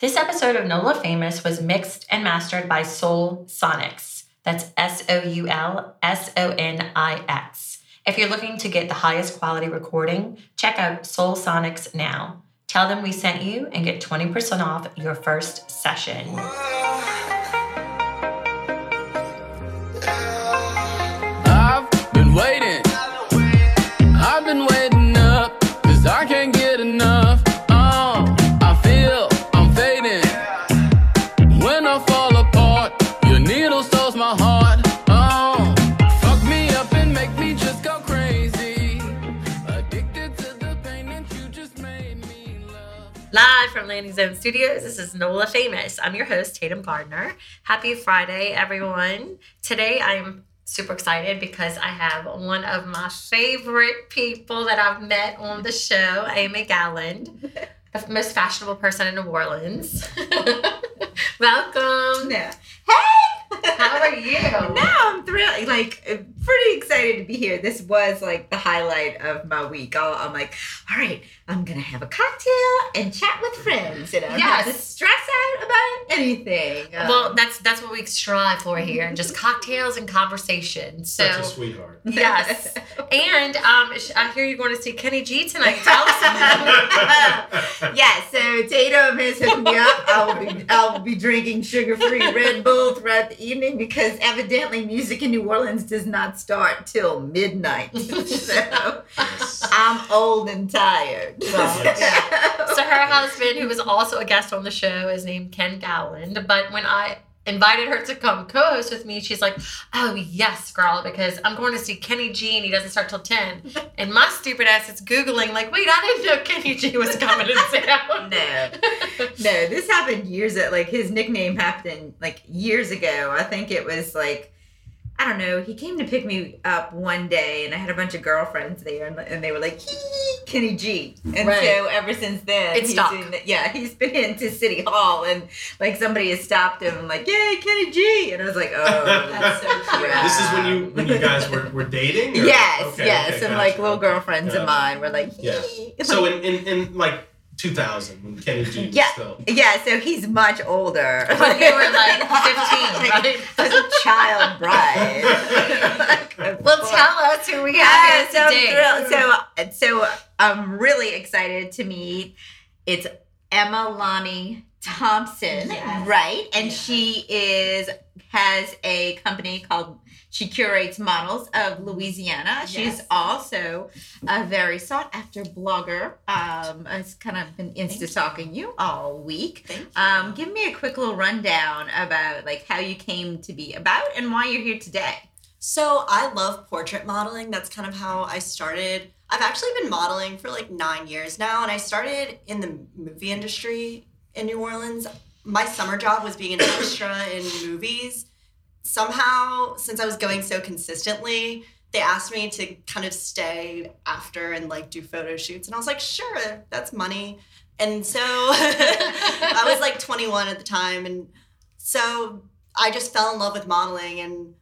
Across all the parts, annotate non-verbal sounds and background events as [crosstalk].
This episode of NOLA Famous was mixed and mastered by Soul Sonix. That's S O U L S O N I X. If you're looking to get the highest quality recording, check out Soul Sonix now. Tell them we sent you and get 20% off your first session. I've been waiting. I've been waiting up, cause I can't from Landing Zone Studios, this is NOLA Famous. I'm your host, Tatum Gardner. Happy Friday, everyone. Today I'm super excited because I have one of my favorite people that I've met on the show, Amy Galland, [laughs] the most fashionable person in New Orleans. [laughs] Welcome. Yeah. Hey! [laughs] How are you? No, I'm thrilled. Like, pretty excited to be here. This was like the highlight of my week. I'll, I'm like, all right, I'm gonna have a cocktail and chat with friends, and I don't to stress out about anything. Um, Well, that's that's what we strive for here, just cocktails and conversation. So Such a sweetheart. [laughs] Yes. And um, I hear you're going to see Kenny G tonight. Tell us about [laughs] yeah, so Tatum has hooked me up. I will be I will be drinking sugar-free Red Bull throughout the evening because evidently music in New Orleans does not start till midnight. [laughs] so I'm old and tired. [laughs] So her husband, who was also a guest on the show, is named Ken Gowland. But when I invited her to come co-host with me, she's like, "Oh yes, girl, because I'm going to see Kenny G and he doesn't start till 10. [laughs] And my stupid ass is googling like, "Wait, I didn't know Kenny G was coming in town." [laughs] No, no, this happened years ago. Like his nickname happened like years ago. I think it was like I don't know. He came to pick me up one day, and I had a bunch of girlfriends there, and, and they were like, Kenny G." And Right. so ever since then, It's he's stuck. in, yeah, he's been [laughs] into City Hall, and like somebody has stopped him, and like, "Yay, Kenny G!" And I was like, "Oh, [laughs] That's so cute. This is when you when you guys were, were dating? or- Yes, Okay, yes, okay, and like little girlfriends Gotcha. of mine were like, Yeah. So in, in, in like 2000 when Kenny G was Yeah. still. yeah, so he's much older. When you were like [laughs] 15, right? I was a child bride. Well, tell us [laughs] who we Yeah, have so thrilled. So, so I'm really excited to meet. It's Emma Lonnie Thompson, Yes. right? And Yes. she is has a company called she curates models of Louisiana. She's Yes. also a very sought after blogger. Um, I've kind of been insta stalking you all week. Thank you. Um, give me a quick little rundown about like how you came to be about and why you're here today. So I love portrait modeling. That's kind of how I started. I've actually been modeling for like nine years now, and I started in the movie industry in New Orleans. My summer job was being an extra in movies. Somehow, since I was going so consistently, they asked me to kind of stay after and like do photo shoots, and I was like, sure, that's money. And so [laughs] I was like 21 at the time, and so I just fell in love with modeling and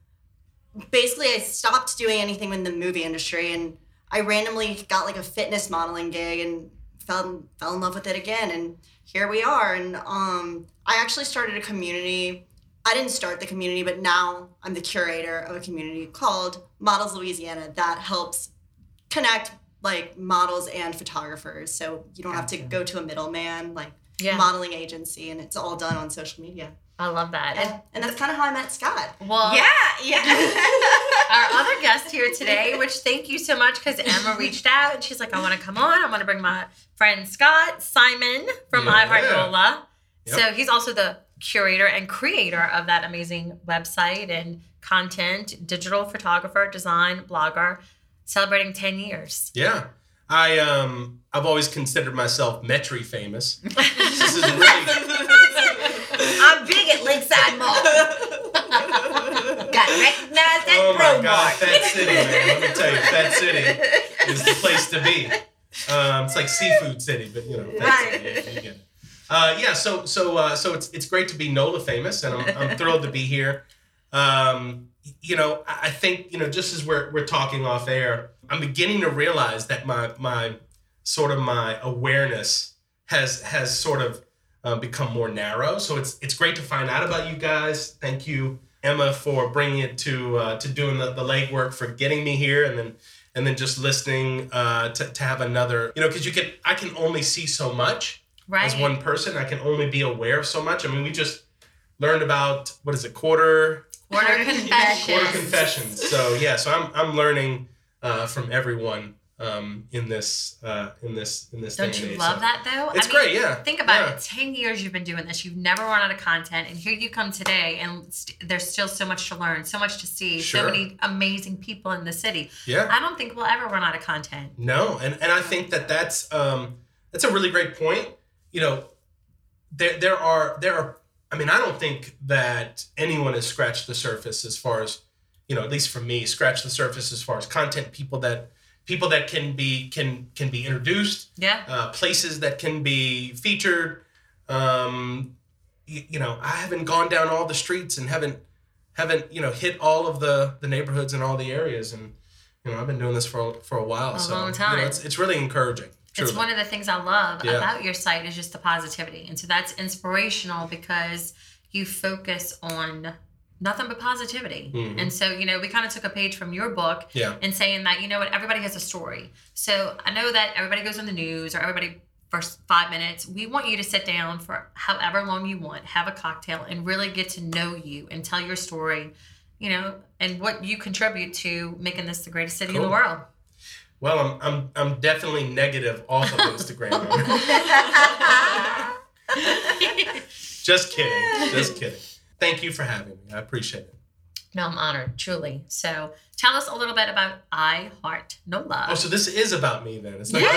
basically I stopped doing anything in the movie industry and I randomly got like a fitness modeling gig and fell fell in love with it again and here we are and um I actually started a community. I didn't start the community but now I'm the curator of a community called Models Louisiana that helps connect like models and photographers. So you don't have to go to a middleman like Yeah, modeling agency and it's all done on social media I love that. and, and that's kind of how I met Scott well, yeah, yeah. [laughs] our other [laughs] guest here today, which thank you so much because Emma reached out and she's like, I want to come on. I want to bring my friend Scott Simon from Yeah. iHeartNola. Yep. So he's also the curator and creator of that amazing website and content, digital photographer, design, blogger, celebrating 10 years. Yeah. I um I've always considered myself Metairie famous. [laughs] this is really I'm big at Lakeside Mall. Got recognized at Oh my god. Fat City, man. Let me tell you, Fat City is the place to be. Um, it's like seafood city, but you know, Fat City, yeah, you get it. Uh, yeah, so so uh, so it's it's great to be NOLA famous, and I'm, I'm thrilled to be here. Um, you know, I I think you know, just as we're we're talking off air, I'm beginning to realize that my my sort of my awareness has has sort of uh, become more narrow. So it's it's great to find out about you guys. Thank you, Emma, for bringing it to uh, to doing the, the legwork for getting me here, and then and then just listening uh, to to have another. You know, because you can I can only see so much Right. as one person. I can only be aware of so much. I mean, we just learned about what is it, quarter Quarter Quarter confessions. quarter confessions. So yeah, so I'm I'm learning uh, from everyone um, in this uh, in this in this. Don't you age. love So that though? It's I mean, great, yeah. Think about Yeah. it. Ten years you've been doing this. You've never run out of content, and here you come today, and st- there's still so much to learn, so much to see, so many amazing people in the city. Yeah. I don't think we'll ever run out of content. No, and and I think that that's um, that's a really great point. You know, there there are there are. I mean, I don't think that anyone has scratched the surface as far as you know, at least for me, scratched the surface as far as content people that people that can be can can be introduced Yeah. uh, places that can be featured. Um, you, you know, I haven't gone down all the streets and haven't haven't you know hit all of the the neighborhoods and all the areas, and you know I've been doing this for for a while, A so long you time. know, it's it's really encouraging. Truly. It's one of the things I love Yeah. about your site is just the positivity. And so that's inspirational because you focus on nothing but positivity. Mhm. And so, you know, we kind of took a page from your book yeah, and saying that, you know what, everybody has a story. So I know that everybody goes on the news or everybody first five minutes. We want you to sit down for however long you want, have a cocktail and really get to know you and tell your story, you know, and what you contribute to making this the greatest city in the world. well, I'm I'm I'm definitely negative off of Instagram. [laughs] [laughs] just kidding, just kidding. Thank you for having me. I appreciate it. No, I'm honored, truly. So tell us a little bit about I Heart NOLA. Oh, so this is about me then? It's not. Yeah. [laughs]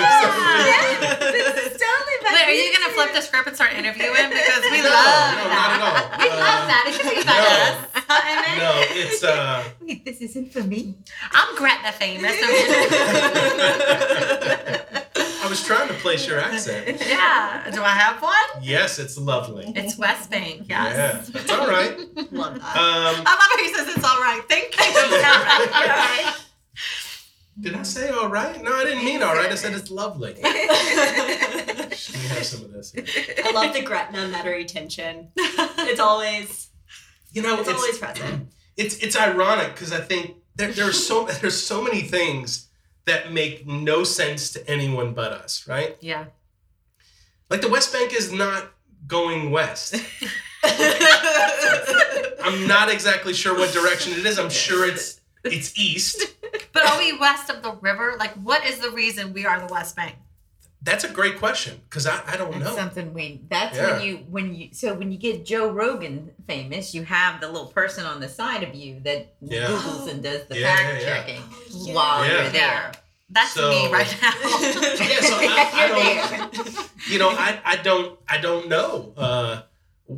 Yeah, this is totally about Wait, are you you. gonna flip the script and start interviewing? Because we [laughs] No, love no, that. not at all. We Uh, love that. It should be about no. us. Amen. No, it's uh. Wait, this isn't for me. I'm Gretna famous. [laughs] I was trying to place your accent. [laughs] yeah. Do I have one? Yes, it's lovely. It's West Bank. Yes. Yeah, it's all right. Love that. Um, I love how he says it's all right. Thank you. It's [laughs] all right. All right. did I say all right? No, I didn't mean all right. I said it's lovely. [laughs] Let me have some of this. I love the Gretna Metairie tension. It's always You know, it's, it's always present. [clears throat] it's it's ironic because I think there there's so there's so many things that make no sense to anyone but us, right? Yeah. Like the West Bank is not going west. [laughs] I'm not exactly sure what direction it is. I'm sure it's it's east. [laughs] But are we west of the river? Like, what is the reason we are the West Bank? That's a great question because I, I don't That's know. something we. That's Yeah. when you when you. So when you get Joe Rogan famous, you have the little person on the side of you that Yeah. googles and does the [gasps] Yeah, fact yeah, yeah. checking yeah. while Yeah. you're there. That's So- me right now. [laughs] Yeah, so I, I You're don't. You know, I, I don't I don't know uh,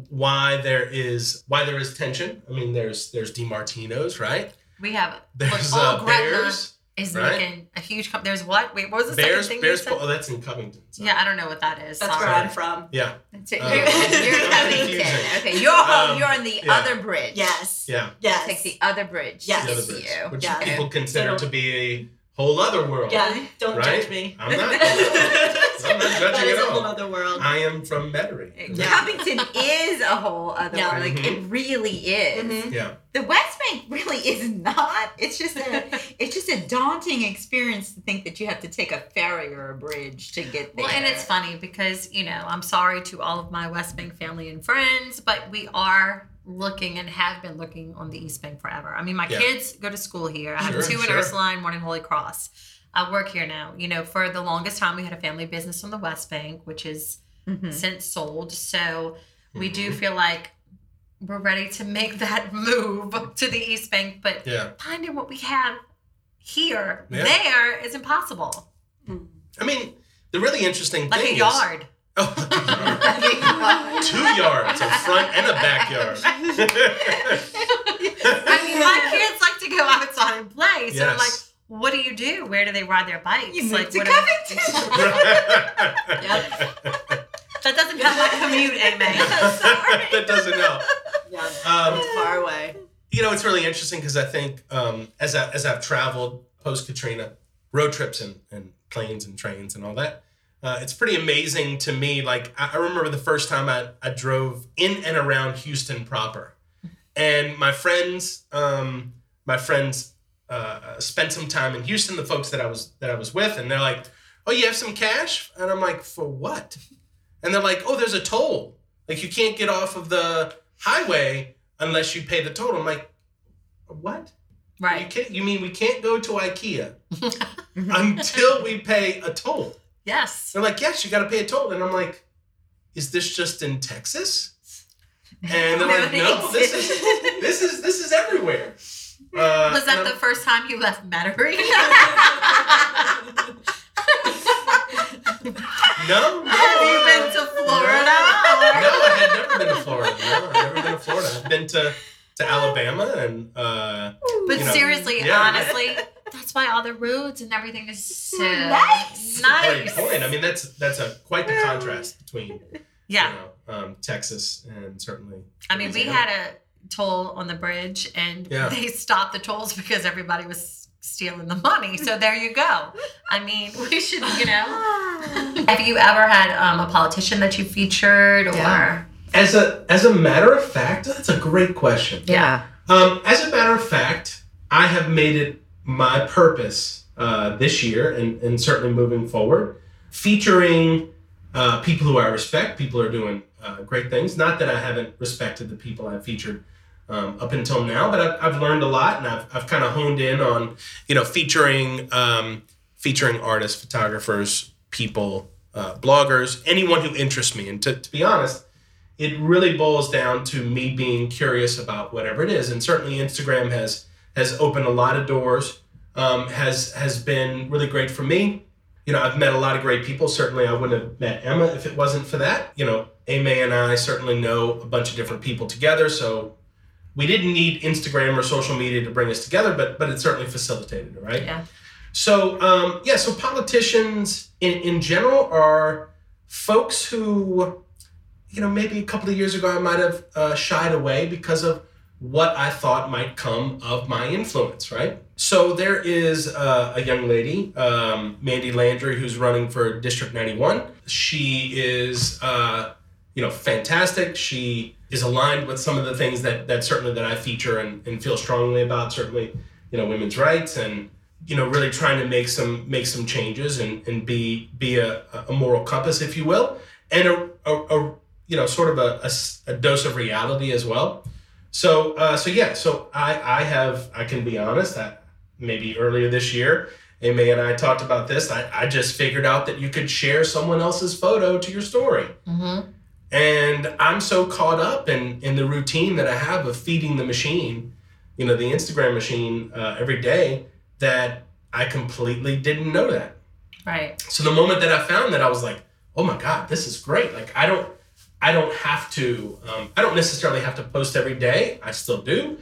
why there is why there is tension. I mean, there's there's DiMartino's, right? we have There's look, uh, all Gretna Bears, is right? making a huge. Com- there's what? Wait, what was the Bears, second thing Bears. you said? Oh, that's in Covington. so- Yeah, I don't know what that is. That's Sorry. where I'm from. Yeah, So Uh, you're, you're I'm [laughs] Covington. Okay, you're home. Um, You're on the yeah. other bridge. Yes. yeah. Yes. Take the other bridge. Yes. The other bridge, you. which Yeah. people consider So- to be a whole other world. yeah. Don't Right? judge me. I'm not. [laughs] I'm not judging that is at a whole all. other world. I am from Metairie. Yeah. Covington is a whole other Yeah. world. Like it really is. Mhm. Yeah. The West Bank really is not. It's just a it's just a daunting experience to think that you have to take a ferry or a bridge to get there. Well, and it's funny because, you know, I'm sorry to all of my West Bank family and friends, but we are looking and have been looking on the East Bank forever. I mean, my Yeah. kids go to school here. I have Sure, two in sure. Ursuline, one in Holy Cross. I work here now. You know, for the longest time, we had a family business on the West Bank, which is Mhm. since sold. So we Mm-hmm. do feel like we're ready to make that [laughs] move to the East Bank, but Yeah. finding what we have here, Yeah. there is impossible. I mean, the really interesting Like thing a is yard. [laughs] two yards, a front and a backyard. I mean, my kids like to go outside and play. So I'm like, Yes. what do you do? Where do they ride their bikes? You moved like, to what Covington. [laughs] that doesn't help my commute, Amy. [laughs] that doesn't help. Yeah. Um, It's far away. you know, it's really interesting because I think um, as I, as I've traveled post Katrina, road trips and, and planes and trains and all that, uh, it's pretty amazing to me. Like I, I remember the first time I, I drove in and around Houston proper, and my friends, um, my friends uh, spent some time in Houston. The folks that I was that I was with, and they're like, "Oh, you have some cash?" And I'm like, "For what?" And they're like, "Oh, there's a toll. Like you can't get off of the highway unless you pay the toll." I'm like, "What?" You Right. can't. You mean we can't go to IKEA [laughs] until we pay a toll? Yes. They're like, yes, you got to pay a toll, and I'm like, is this just in Texas? And they're like, no, this is this is this is everywhere. Uh, Was that the first time you left Metairie? [laughs] no? no Have you been to Florida? No, I had never been to Florida. No, I've never been to Florida. I've been to to Alabama and uh, But you know, seriously, yeah. honestly, that's why all the roads and everything is so Nice. great nice. point. I mean, that's that's a quite the contrast between [laughs] Yeah. you know um, Texas and certainly. I mean, we had a toll on the bridge and Yeah. they stopped the tolls because everybody was stealing the money. So there you go. I mean, [laughs] we should, you know. [laughs] Have you ever had um, a politician that you featured or? Yeah. As a as a matter of fact, that's a great question. Yeah. Um, as a matter of fact, I have made it my purpose uh, this year and, and certainly moving forward, featuring uh, people who I respect, people are doing uh, great things. Not that I haven't respected the people I've featured um, up until now, but I've, I've learned a lot and I've, I've kind of honed in on, you know, featuring um, featuring artists, photographers, people, uh, bloggers, anyone who interests me. And to, to be honest, it really boils down to me being curious about whatever it is and certainly instagram has has opened a lot of doors um, has has been really great for me. You know i've met a lot of great people. Certainly i wouldn't have met emma if it wasn't for that. You know Amy and i certainly know a bunch of different people together so we didn't need instagram or social media to bring us together but but it certainly facilitated it right? Yeah. so um, yeah, so politicians in, in general are folks who, you know, maybe a couple of years ago I might have uh, shied away because of what I thought might come of my influence, right? So there is uh, a young lady, um, Mandy Landry, who's running for District 91. She is, uh, you know, fantastic. She is aligned with some of the things that that certainly that I feature and, and feel strongly about. Certainly, you know, women's rights and you know really trying to make some make some changes and and be be a, a moral compass if you will and a, a, a you know sort of a, a dose of reality as well so uh, so yeah so i i have i can be honest that maybe earlier this year Amy and I talked about this. I, I just figured out that you could share someone else's photo to your story. Mm-hmm. And I'm so caught up in, in the routine that I have of feeding the machine, you know, the Instagram machine uh, every day, that I completely didn't know that. Right. So the moment that I found that, I was like, oh my God, this is great. Like, I don't. I don't have to. Um, I don't necessarily have to post every day. I still do,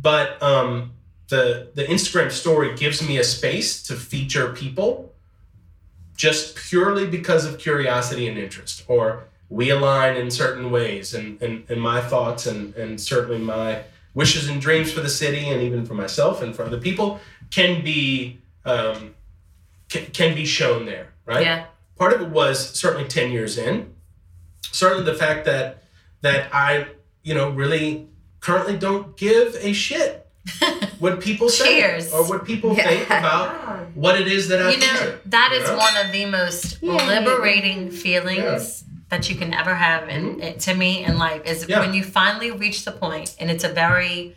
but um, the the Instagram story gives me a space to feature people, just purely because of curiosity and interest, or we align in certain ways, and and, and my thoughts and and certainly my wishes and dreams for the city, and even for myself and for other people, can be um, can, can be shown there, right? Yeah. part of it was certainly 10 years in certainly the fact that that i you know really currently don't give a shit [laughs] what people say Cheers. or what people Yeah. think about what it is that i You know, feature, that you is know? one of the most Yeah. liberating feelings that you can ever have in it, to me in life is Mm-hmm. Yeah. when you finally reach the point and it's a very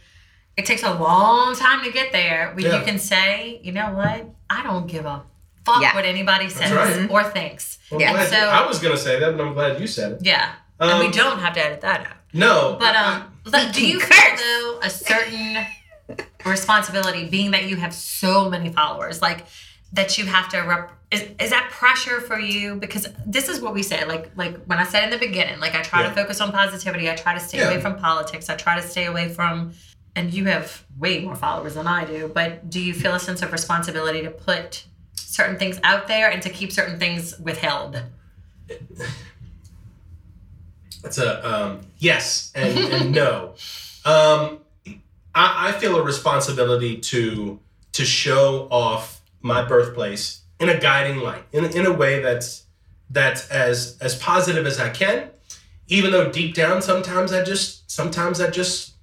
it takes a long time to get there where Yeah. you can say, you know what? I don't give a fuck Yeah. what anybody says right. or thinks. Well, Yeah, glad- so- i was going to say that but i'm glad you said it Yeah. um, and we don't have to edit that out. no But um, but [laughs] do you feel though a certain responsibility, being that you have so many followers, like that you have to rep? Is, is that pressure for you? Because this is what we say. Like like when I said in the beginning, like I try Yeah. to focus on positivity. I try to stay Yeah. away from politics. I try to stay away from. And you have way more followers than I do. But do you feel a sense of responsibility to put certain things out there and to keep certain things withheld? It's a um, yes and, and no. [laughs] Um, I, I feel a responsibility to to show off my birthplace in a guiding light, in, in a way that's that's as as positive as I can, even though deep down sometimes I just sometimes I just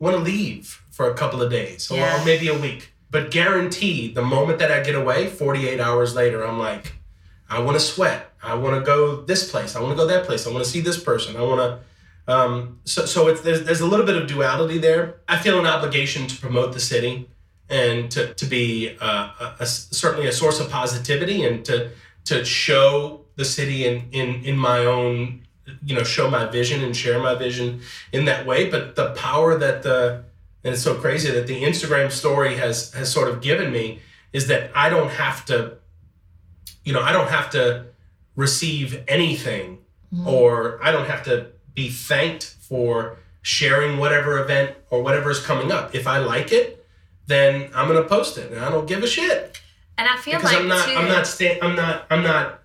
want to leave for a couple of days or, Yeah. or maybe a week. But guaranteed, the moment that I get away, 48 hours later, I'm like, I want to sweat. I want to go this place. I want to go that place. I want to see this person. I want to. Um, so so it's, there's, there's a little bit of duality there. I feel an obligation to promote the city and to, to be uh, a, a- certainly a source of positivity and to to show the city in, in in my own you know show my vision and share my vision in that way. But the power that the and it's so crazy that the Instagram story has has sort of given me is that I don't have to you know I don't have to receive anything mm-hmm. or I don't have to be thanked for sharing whatever event or whatever is coming up. If I like it, then I'm gonna post it, and I don't give a shit And I feel because like I'm not too, I'm not sta- I'm not I'm not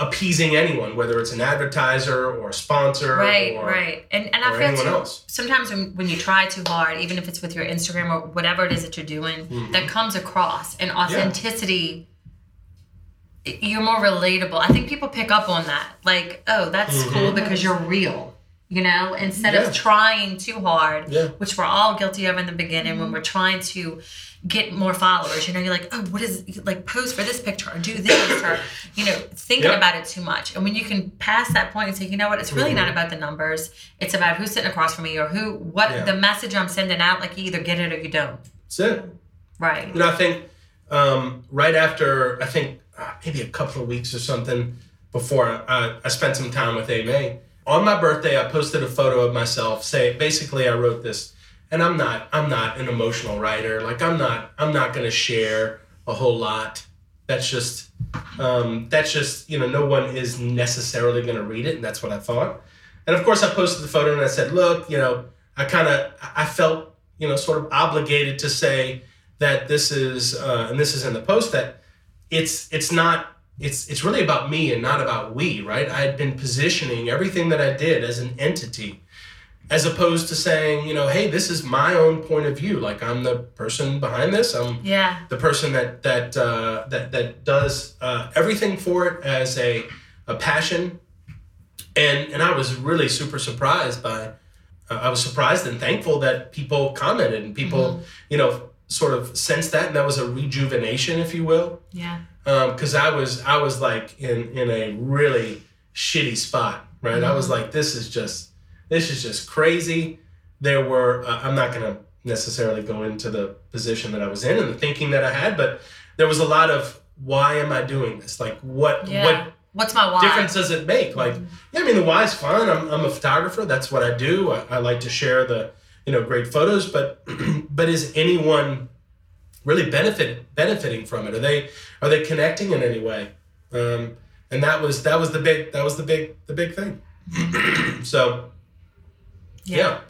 appeasing anyone, whether it's an advertiser or a sponsor right, or, right. And and I feel too else. sometimes when, when you try too hard, even if it's with your Instagram or whatever it is that you're doing, Mm-hmm. that comes across and authenticity. y- You're more relatable. I think people pick up on that. Like, oh, that's cool because you're real. You know, instead Mm-hmm. Yeah. of trying too hard, Yeah. which we're all guilty of in the beginning when we're trying to get more followers. You know, you're like, oh, what is like post for this picture or do this or you know, thinking Yep. about it too much. And when you can pass that point and say, you know what, it's really not about the numbers. It's about who's sitting across from me or who what Yeah. the message I'm sending out. Like you either get it or you don't. That's it. Right. You know, I think um, right after I think uh, maybe a couple of weeks or something before I, I spent some time with Amy. On my birthday, I posted a photo of myself. Say basically, I wrote this, and I'm not I'm not an emotional writer. Like I'm not I'm not going to share a whole lot. That's just um, that's just you know no one is necessarily going to read it, and that's what I thought. And of course, I posted the photo and I said, look, you know, I kind of I felt you know sort of obligated to say that this is uh, and this is in the post that it's it's not it's it's really about me and not about we right i had been positioning everything that i did as an entity as opposed to saying you know hey this is my own point of view like i'm the person behind this i'm Yeah. the person that that uh, that that does uh, everything for it as a a passion, and and I was really super surprised by. Uh, I was surprised and thankful that people commented and people, you know, sort of sensed that, and that was a rejuvenation, if you will, Yeah. Um, because I was I was like in in a really shitty spot, right? I was mm-hmm. like, this is just this is just crazy. There were uh, I'm not gonna necessarily go into the position that I was in and the thinking that I had, but there was a lot of why am I doing this? Like what Yeah. what What's my why? difference does it make? Like, mm-hmm. yeah, I mean, the why's fine. I'm, I'm a photographer. That's what I do. I, I like to share the, you know, great photos. But, [clears throat] but is anyone really benefit benefiting from it? Are they are they connecting in any way? Um, and that was that was the big that was the big the big thing. [clears throat] so yeah.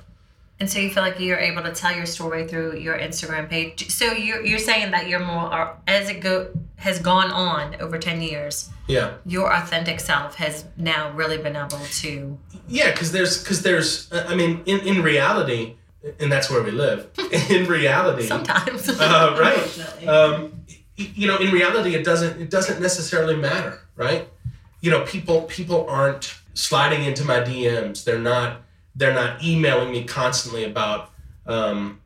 And so you feel like you're able to tell your story through your Instagram page. So you're you're saying that you're more as it go has gone on over ten years, yeah. your authentic self has now really been able to Yeah, because there's because there's I mean in in reality, and that's where we live. [laughs] In reality, sometimes. [laughs] uh, right? Um, you know, in reality, it doesn't it doesn't necessarily matter, right? You know, people people aren't sliding into my DMs. They're not they're not emailing me constantly about um,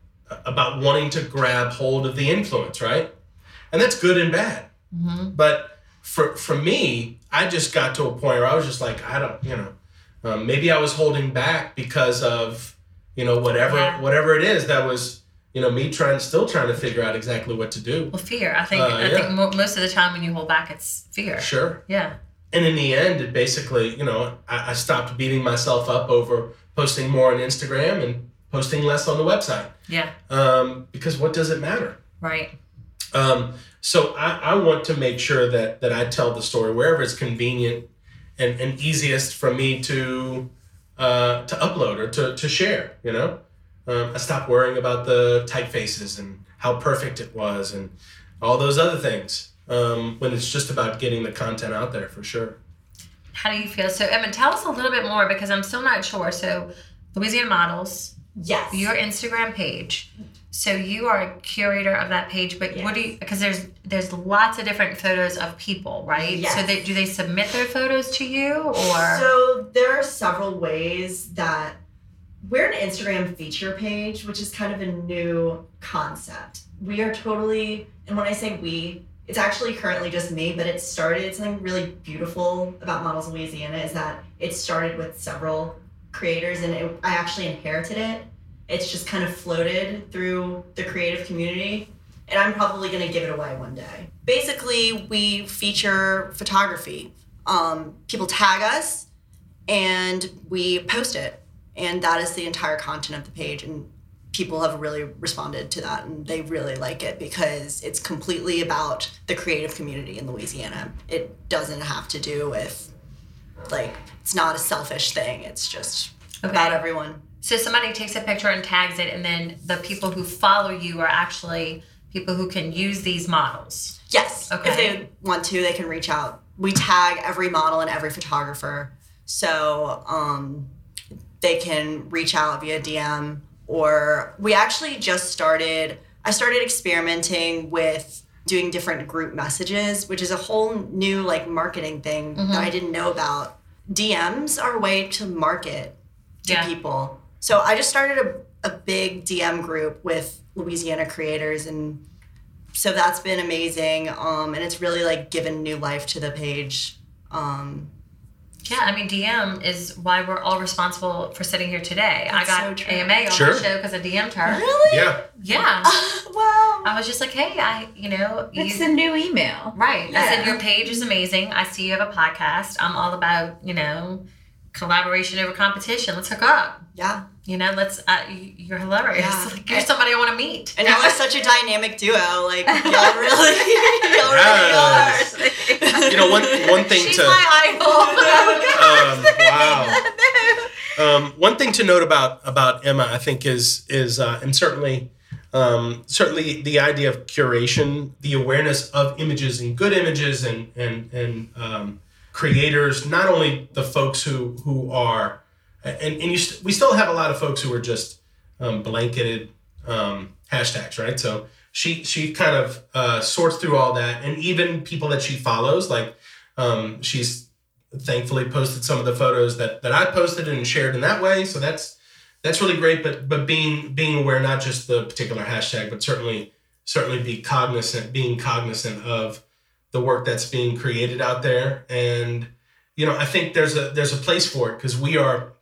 about wanting to grab hold of the influence, right? And that's good and bad. But for for me, I just got to a point where I was just like, I don't, you know, um, maybe I was holding back because of you know whatever Yeah. whatever it is that was you know me trying still trying to figure out exactly what to do. well, fear. I think Uh, I yeah. think mo- most of the time when you hold back, it's fear. Sure. Yeah. And in the end, it basically, you know, I, I stopped beating myself up over posting more on Instagram and posting less on the website. Yeah. Um, because what does it matter? Right. Um, so I, I want to make sure that that I tell the story wherever it's convenient and, and easiest for me to uh, to upload or to, to share. You know, um, I stopped worrying about the typefaces and how perfect it was and all those other things um, when it's just about getting the content out there for sure. How do you feel? So, Emma, tell us a little bit more because I'm still not sure. So, Louisiana Models, Yes. your Instagram page. So you are a curator of that page, but what do you? Because there's there's lots of different photos of people, right? Yes. So they do they submit their photos to you or? So there are several ways that we're an Instagram feature page, which is kind of a new concept. We are totally, and when I say we, it's actually currently just me, but it started something really beautiful about Models Louisiana is that it started with several creators and it, I actually inherited it. It's just kind of floated through the creative community and I'm probably going to give it away one day. Basically, we feature photography. Um, people tag us and we post it and that is the entire content of the page and people have really responded to that and they really like it because it's completely about the creative community in louisiana it doesn't have to do with like it's not a selfish thing it's just about everyone So somebody takes a picture and tags it, and then the people who follow you are actually people who can use these models. yes Okay. if they want to they can reach out we tag every model and every photographer so um, they can reach out via dm or we actually just started i started experimenting with doing different group messages which is a whole new like marketing thing that i didn't know about dms are a way to market to Yeah. people so i just started a, a big dm group with louisiana creators and so that's been amazing um, and it's really like given new life to the page um, Yeah, I mean DM is why we're all responsible for sitting here today. That's I so got true. Emma on Sure. the show because I DM'd her. really Yeah. Yeah, [laughs] wow I was just like, hey, I you know it's you the new email. Right. I said your page is amazing. I see you have a podcast. I'm all about, you know, collaboration over competition. Let's hook up. yeah You know, let's. Uh, you- you're hilarious. Yeah. Like, you're somebody I want to meet. and y'all are such a dynamic duo like y'all [laughs] really y'all really are You know, one one thing She's to my idol. [laughs] um, wow. Um, one thing to note about about Emma, I think, is is uh, and certainly um, certainly the idea of curation, the awareness of images and good images and and and um, creators, not only the folks who who are, and and you st- we still have a lot of folks who are just um, blanketed um, hashtags, right? So she she kind of uh, sorts through all that, and even people that she follows, like um, she's thankfully posted some of the photos that that I posted and shared in that way. So that's that's really great. But but being being aware not just the particular hashtag, but certainly certainly be cognizant, being cognizant of the work that's being created out there. And you know, I think there's a there's a place for it because we are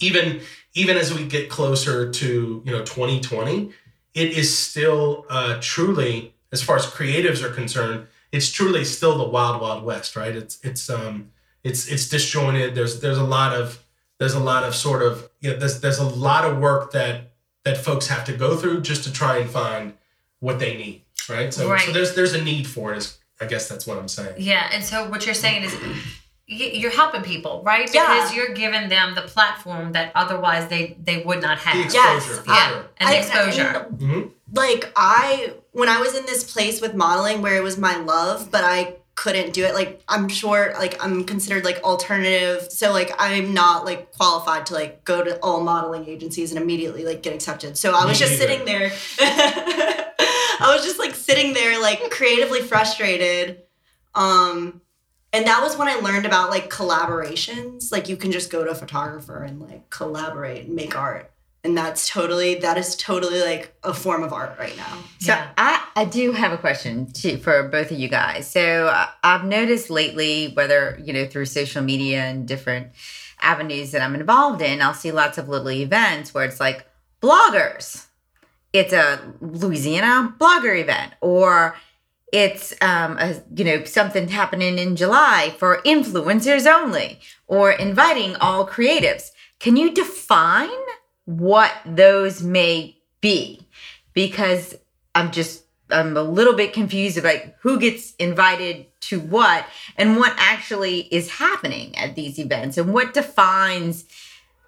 even even as we get closer to you know 2020, it is still uh, truly as far as creatives are concerned, it's truly still the wild wild west, right? It's it's um it's it's disjointed. There's there's a lot of there's a lot of sort of you know, there's there's a lot of work that that folks have to go through just to try and find what they need, right? So Right. so there's there's a need for it. Is, I guess that's what I'm saying. Yeah, and so what you're saying is you're helping people, right? Yeah. Because you're giving them the platform that otherwise they they would not The have. exposure, Yes, yeah. sure. And the I- exposure. Mhm. like I when I was in this place with modeling where it was my love, but I couldn't do it. Like I'm sure like I'm considered like alternative. So like I'm not like qualified to like go to all modeling agencies and immediately like get accepted. So I was Me just neither. sitting there. [laughs] I was just like sitting there like creatively frustrated. Um and that was when I learned about like collaborations. Like you can just go to a photographer and like collaborate and make art. And that's totally that is totally like a form of art right now. So Yeah. I, I do have a question to, for both of you guys. So I- I've noticed lately, whether you know through social media and different avenues that I'm involved in, I'll see lots of little events where it's like bloggers. It's a Louisiana blogger event, or it's um, a, you know something happening in July for influencers only, or inviting all creatives. Can you define what those may be? Because I'm just I'm a little bit confused about who gets invited to what and what actually is happening at these events and what defines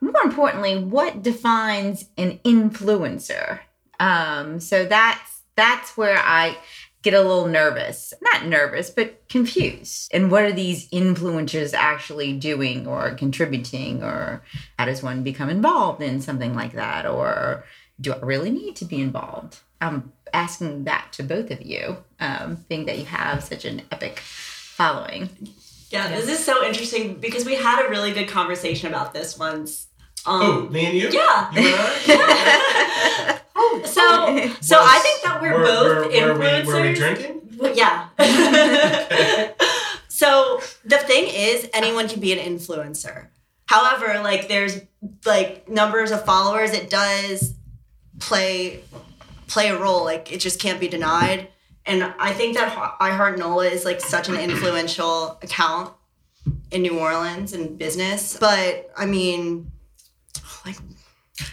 more importantly what defines an influencer um so that's that's where i get a little nervous. Not nervous, but confused. And what are these influencers actually doing or contributing? Or how does one become involved in something like that? Or do I really need to be involved? I'm asking that to both of you, um, being that you have such an epic following. Yeah, this is so interesting because we had a really good conversation about this once. Um, Oh, me and you? Yeah. You and I? [laughs] So, so I think that we're Were- both were- influencers. Were we, were we drinking? Well, yeah. [laughs] so the thing is, anyone can be an influencer. However, like there's like numbers of followers, it does play play a role. Like it just can't be denied. And I think that I Heart NOLA is like such an influential account in New Orleans and business. But I mean, like,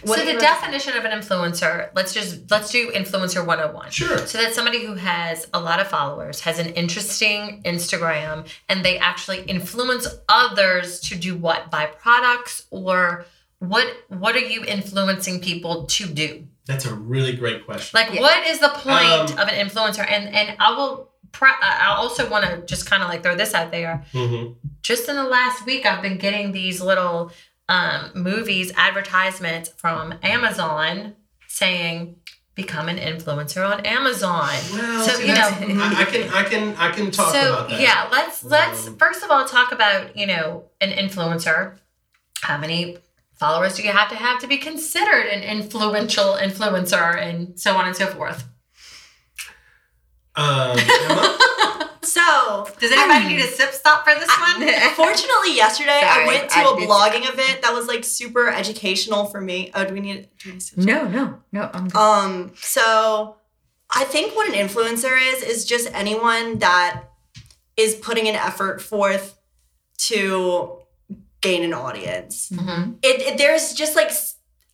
so the definition of an influencer, let's just let's do influencer 101. Sure. So that's somebody who has a lot of followers, has an interesting Instagram, and they actually influence others to do what? Buy products or what what are you influencing people to do? That's a really great question. Like Yeah. what is the point Um, of an influencer? And and I will I also want to just kind of like throw this out there. Mhm. just in the last week i've been getting these little um, movies advertisements from amazon saying become an influencer on amazon Well, so see, you know I, I can I can I can talk so about that. yeah let's let's Um, first of all talk about you know an influencer how many followers do you have to have to be considered an influential influencer and so on and so forth Um? [laughs] so does anybody need a sip stop for this one [laughs] Fortunately, yesterday I went to I a did- blogging event that was like super educational for me. Oh, do we need? Do we need to- No, no, no. I'm good. Um. So, I think what an influencer is is just anyone that is putting an effort forth to gain an audience. Mhm. It, it there's just like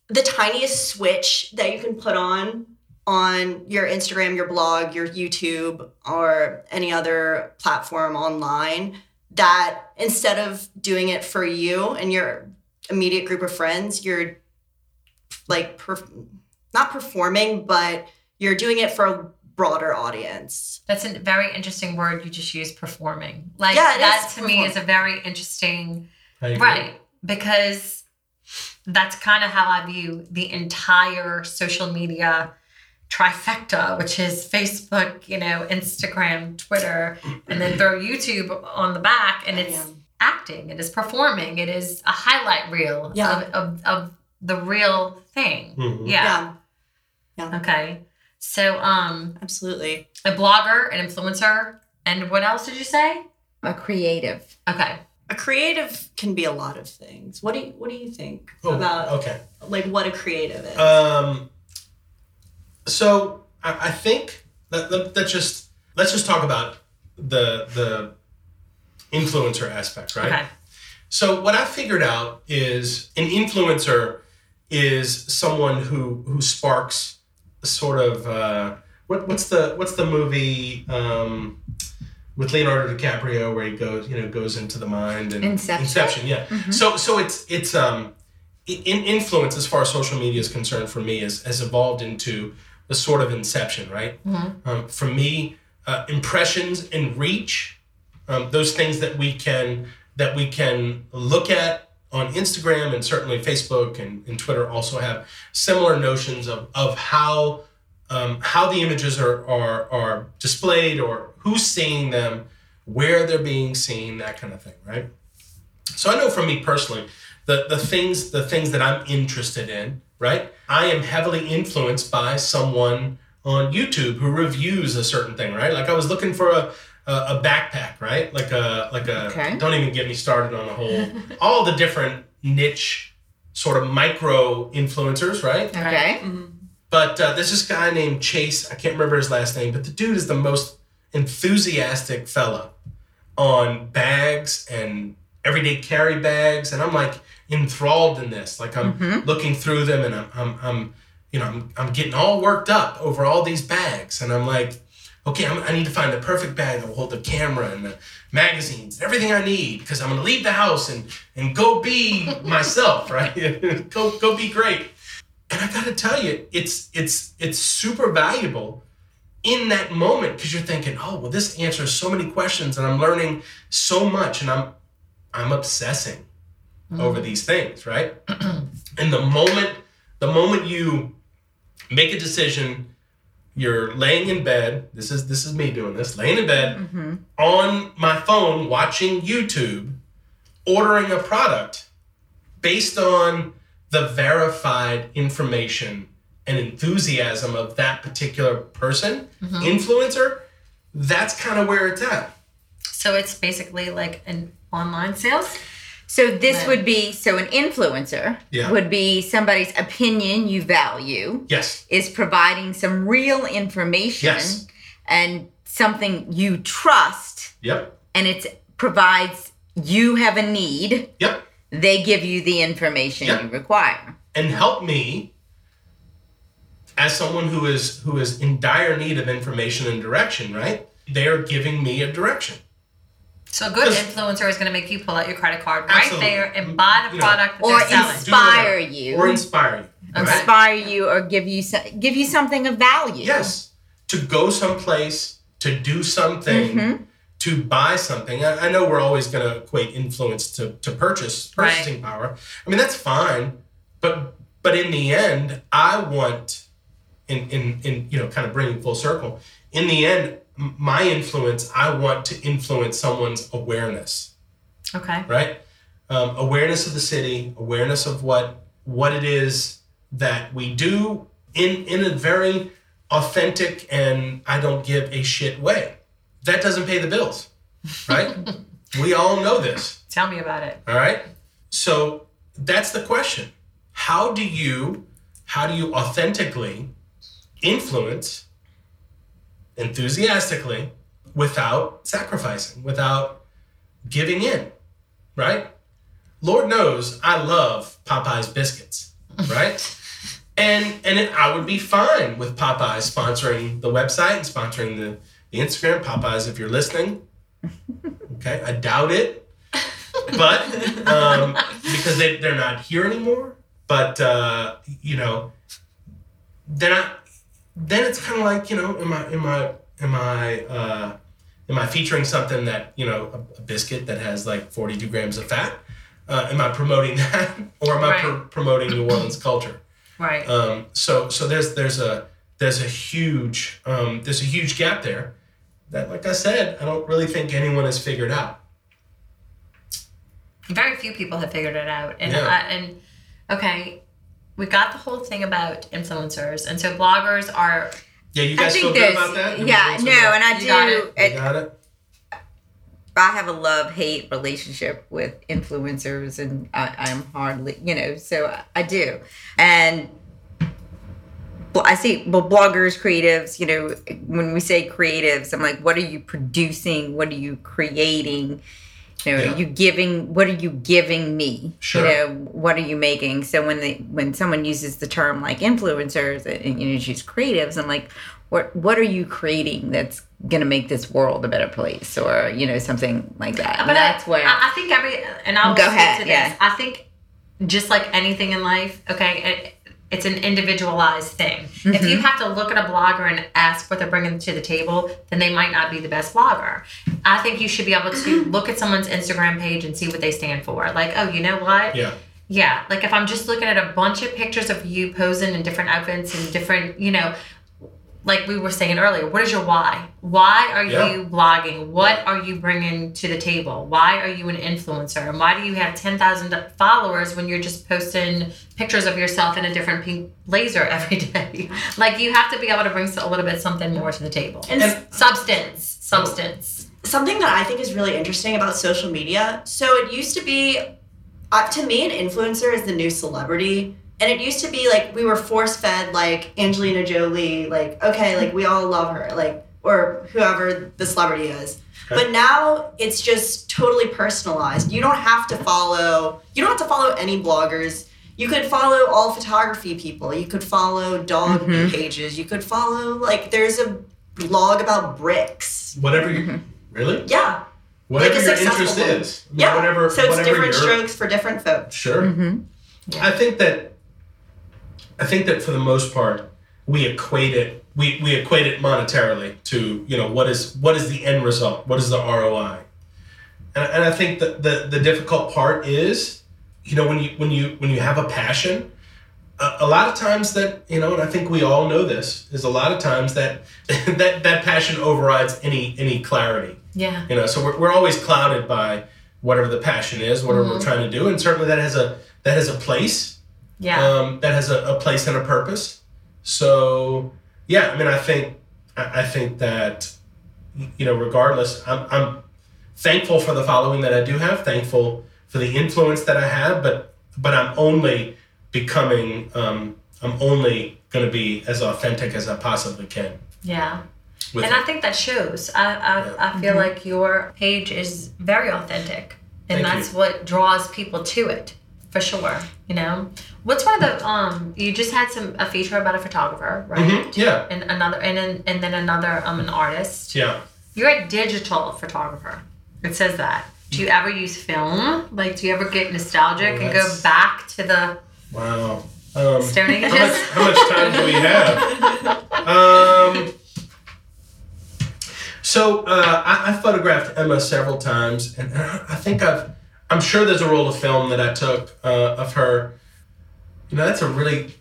the tiniest switch that you can put on on your Instagram, your blog, your YouTube, or any other platform online that instead of doing it for you and your immediate group of friends, you're like perf- not performing, but you're doing it for a broader audience. That's a very interesting word you just used, performing. Like Yeah, it that is to me is a very interesting right because that's kind of how I view the entire social media trifecta, which is Facebook, you know, Instagram, Twitter, and then throw YouTube on the back, and it's Yeah. acting, it is performing, it is a highlight reel Yeah. of, of, of the real thing. Mhm. Yeah. Yeah, Okay. So, um, absolutely. a blogger, an influencer, and what else did you say? a creative. Okay. A creative can be a lot of things. What do you What do you think Oh, about okay. like what a creative is? Um, so I, I think let, let, let's just let's just talk about the the influencer aspect, right? Okay. So what I figured out is an influencer is someone who who sparks sort of uh, what what's the what's the movie um, with Leonardo DiCaprio where he goes you know goes into the mind and Inception? Inception, yeah. So so it's it's um in influence as far as social media is concerned for me is has evolved into a sort of inception, right? Um, for me, uh, impressions and reach, um, those things that we can that we can look at on Instagram and certainly Facebook and, and Twitter also have similar notions of of how um, how the images are, are are displayed or who's seeing them, where they're being seen, that kind of thing, right? So I know for me personally, the the things the things that I'm interested in, right? I am heavily influenced by someone on YouTube who reviews a certain thing, right? Like I was looking for a a, a backpack, right? Like a like a Okay. don't even get me started on the whole all the different niche sort of micro influencers, right? Okay. But uh, there's this guy named Chase. I can't remember his last name, but the dude is the most enthusiastic fella on bags and everyday carry bags, and I'm like enthralled in this. Like I'm mm-hmm. looking through them, and I'm, I'm, I'm you know, I'm, I'm getting all worked up over all these bags, and I'm like, okay, I'm, I need to find the perfect bag that will hold the camera and the magazines, everything I need, because I'm gonna leave the house and and go be [laughs] myself, right? [laughs] go go be great. And I gotta tell you, it's it's it's super valuable in that moment because you're thinking, oh well, this answers so many questions, and I'm learning so much, and I'm I'm obsessing over these things, right? [clears throat] and the moment the moment you make a decision, you're laying in bed. This is this is me doing this, laying in bed mm-hmm. on my phone watching YouTube, ordering a product based on the verified information and enthusiasm of that particular person, mm-hmm. influencer, that's kind of where it's at. So it's basically like an online sales. So this Right. would be so an influencer Yeah. would be somebody's opinion you value Yes. is providing some real information Yes. and something you trust Yep. and it provides you have a need Yep. they give you the information Yep. you require and help me as someone who is who is in dire need of information and direction right they are giving me a direction So a good influencer is going to make you pull out your credit card right Absolutely. there and buy the You know, product that or inspire you. Or inspire you. Okay. inspire you or give you some, give you something of value. Yes. To go someplace to do something Mhm. to buy something. I, I know we're always going to equate influence to, to purchase Right. purchasing power. I mean that's fine but but in the end i want in in in you know kind of bringing full circle in the end m- my influence i want to influence someone's awareness. Okay. right? Um, awareness of the city awareness of what what it is that we do in in a very authentic and i don't give a shit way. That doesn't pay the bills. Right? [laughs] We all know this. Tell me about it. all right? So that's the question. How do you how do you authentically influence enthusiastically without sacrificing without giving in right? Lord knows i love popeye's biscuits right? [laughs] And and it, i would be fine with popeyes sponsoring the website and sponsoring the, the instagram. Popeyes if you're listening [laughs] okay i doubt it. But um, because they, they're not here anymore. But uh, you know, then I then it's kind of like you know, am I am I am I uh, am I featuring something that you know a, a biscuit that has like forty two grams of fat? Uh, am I promoting [laughs] that, or am I Right. pr- promoting New Orleans culture? Right. Um, so so there's there's a there's a huge um, there's a huge gap there that, like I said, I don't really think anyone has figured out. Very few people have figured it out. And Yeah. I, and okay, we got the whole thing about influencers, and so bloggers are. Yeah, you guys feel think good about that? You yeah no good? and I You got do it. You it, got it. I have a love hate relationship with influencers, and I, I'm hardly, you know, so I, I do. And I see, well, bloggers, creatives, you know, when we say creatives, I'm like, what are you producing? What are you creating? You know, Yeah. are you giving? What are you giving me? Sure. You know, what are you making? So when they when someone uses the term like influencers uh, and you know use creatives, I'm like, what what are you creating that's gonna make this world a better place, or you know something like that? And But that's I, where I, I think every and I'll Go ahead, to this. yeah. I think just like anything in life, okay, it, it's an individualized thing. If Mm-hmm. you have to look at a blogger and ask what they're bringing to the table, then they might not be the best blogger. I think you should be able to [clears throat] look at someone's Instagram page and see what they stand for. Like, oh, you know what? Yeah. Yeah, like if I'm just looking at a bunch of pictures of you posing in different outfits and different, you know, like we were saying earlier, what is your why? Why are Yeah. you blogging? What are you bringing to the table? Why are you an influencer? And why do you have 10,000 followers when you're just posting pictures of yourself in a different pink blazer every [laughs] day? like you have to be able to bring a little bit something more to the table. And And- substance, substance. something that I think is really interesting about social media. So it used to be, uh, to me, an influencer is the new celebrity. And it used to be like we were force fed like Angelina Jolie, like, okay, like we all love her, like, or whoever the celebrity is. Okay. But now it's just totally personalized. You don't have to follow, you don't have to follow any bloggers. You could follow all photography people. You could follow dog Mhm. pages. You could follow, like, there's a blog about bricks. Whatever you really, Yeah. whatever Like your interest one. is. Yeah. Whatever. so it's whatever different your- strokes for different folks. Sure. hmm I think that I think that for the most part we equate it we we equate it monetarily to you know what is what is the end result? What is the ROI? And, and I think that the the difficult part is, you know, when you when you when you have a passion, a, a lot of times that you know, and I think we all know this is a lot of times that [laughs] that that passion overrides any any clarity. Yeah. You know, so we're, we're always clouded by whatever the passion is, whatever we're mm-hmm. trying to do, and certainly that has a that has a place, Yeah. um, that has a, a place and a purpose. So yeah, I mean, I think I, I think that you know, regardless, I'm I'm thankful for the following that I do have, thankful for the influence that I have, but but I'm only becoming um, I'm only going to be as authentic as I possibly can. yeah. With and I think that shows. I I, I feel like your page is very authentic, and Thank that's you. what draws people to it, for sure. You know, what's one of the um? You just had some a feature about a photographer, right? Mhm, yeah, And another, and then and then another um an artist. yeah. You're a digital photographer. It says that. Do you ever use film? Like, do you ever get nostalgic Oh, and go back to the Wow. Um, Stone how much, how much time do we have? Um, so uh, I, I photographed Emma several times, and I I think I've. I'm sure there's a roll of film that I took uh, of her. You know, that's a really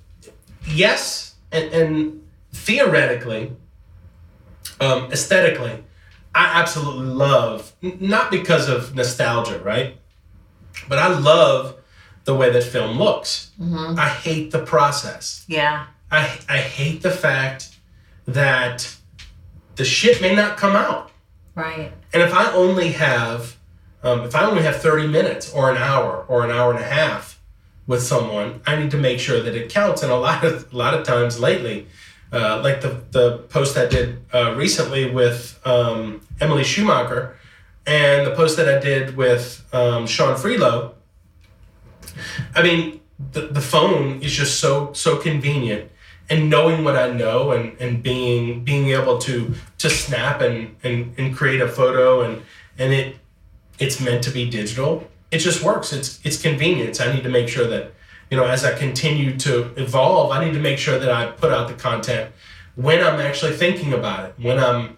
yes, and, and theoretically, um, aesthetically, I absolutely love not because of nostalgia, right? But I love the way that film looks. I hate the process. Yeah. I, I hate the fact that the shit may not come out. Right. And if I only have, um, if I only have 30 minutes or an hour or an hour and a half with someone, I need to make sure that it counts. And a lot of, a lot of times lately, uh, like the, the post I did uh, recently with um, Emily Schumacher and the post that I did with um, Sean Freelo, I mean, the, the phone is just so so convenient, and knowing what I know and, and being being able to to snap and, and, and create a photo and and it it's meant to be digital. It just works. It's it's convenience. I need to make sure that you know as I continue to evolve, I need to make sure that I put out the content when I'm actually thinking about it, when I'm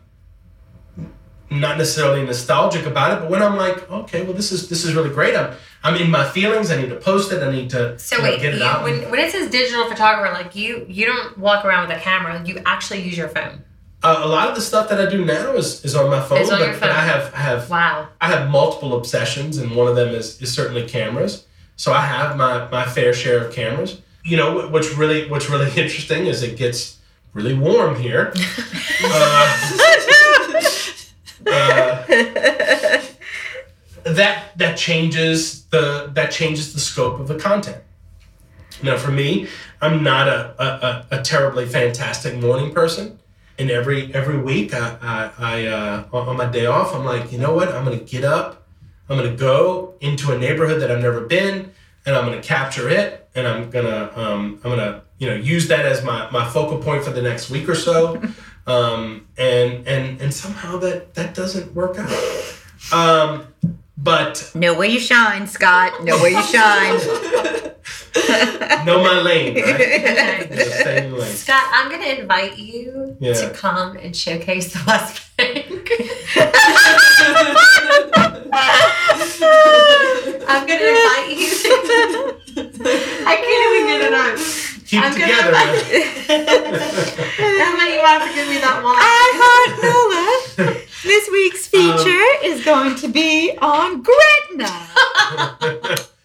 not necessarily nostalgic about it, but when I'm like, okay, well, this is this is really great. I'm I'm in my feelings. I need to post it. I need to So you know, wait, get it you, out. when when it says digital photographer, like you you don't walk around with a camera. You actually use your phone. Uh, a lot of the stuff that I do now is, is on my phone, Is on but, your but phone. I have I have Wow. I have multiple obsessions, and one of them is is certainly cameras. So I have my my fair share of cameras. You know, wh- what's really what's really [laughs] interesting is it gets really warm here. [laughs] uh, uh, that that changes the that changes the scope of the content. Now, for me, I'm not a, a, a terribly fantastic morning person. And every every week, I, I, I uh, on my day off, I'm like, you know what? I'm gonna get up. I'm gonna go into a neighborhood that I've never been, and I'm gonna capture it, and I'm gonna um, I'm gonna you know use that as my, my focal point for the next week or so. [laughs] um, and and and somehow that that doesn't work out. Um, but Know where you shine, Scott. Know where you shine. [laughs] [laughs] know my lane, right? Okay. [laughs] Just stay in the lane. Scott, I'm gonna invite you Yeah. to come and showcase the West Bank. [laughs] I'm gonna invite you. I can't even get it out. Keep I'm it gonna together. invite- Emma, you have to give me that one. I heart Nola. This week's feature um, is going to be on Gretna.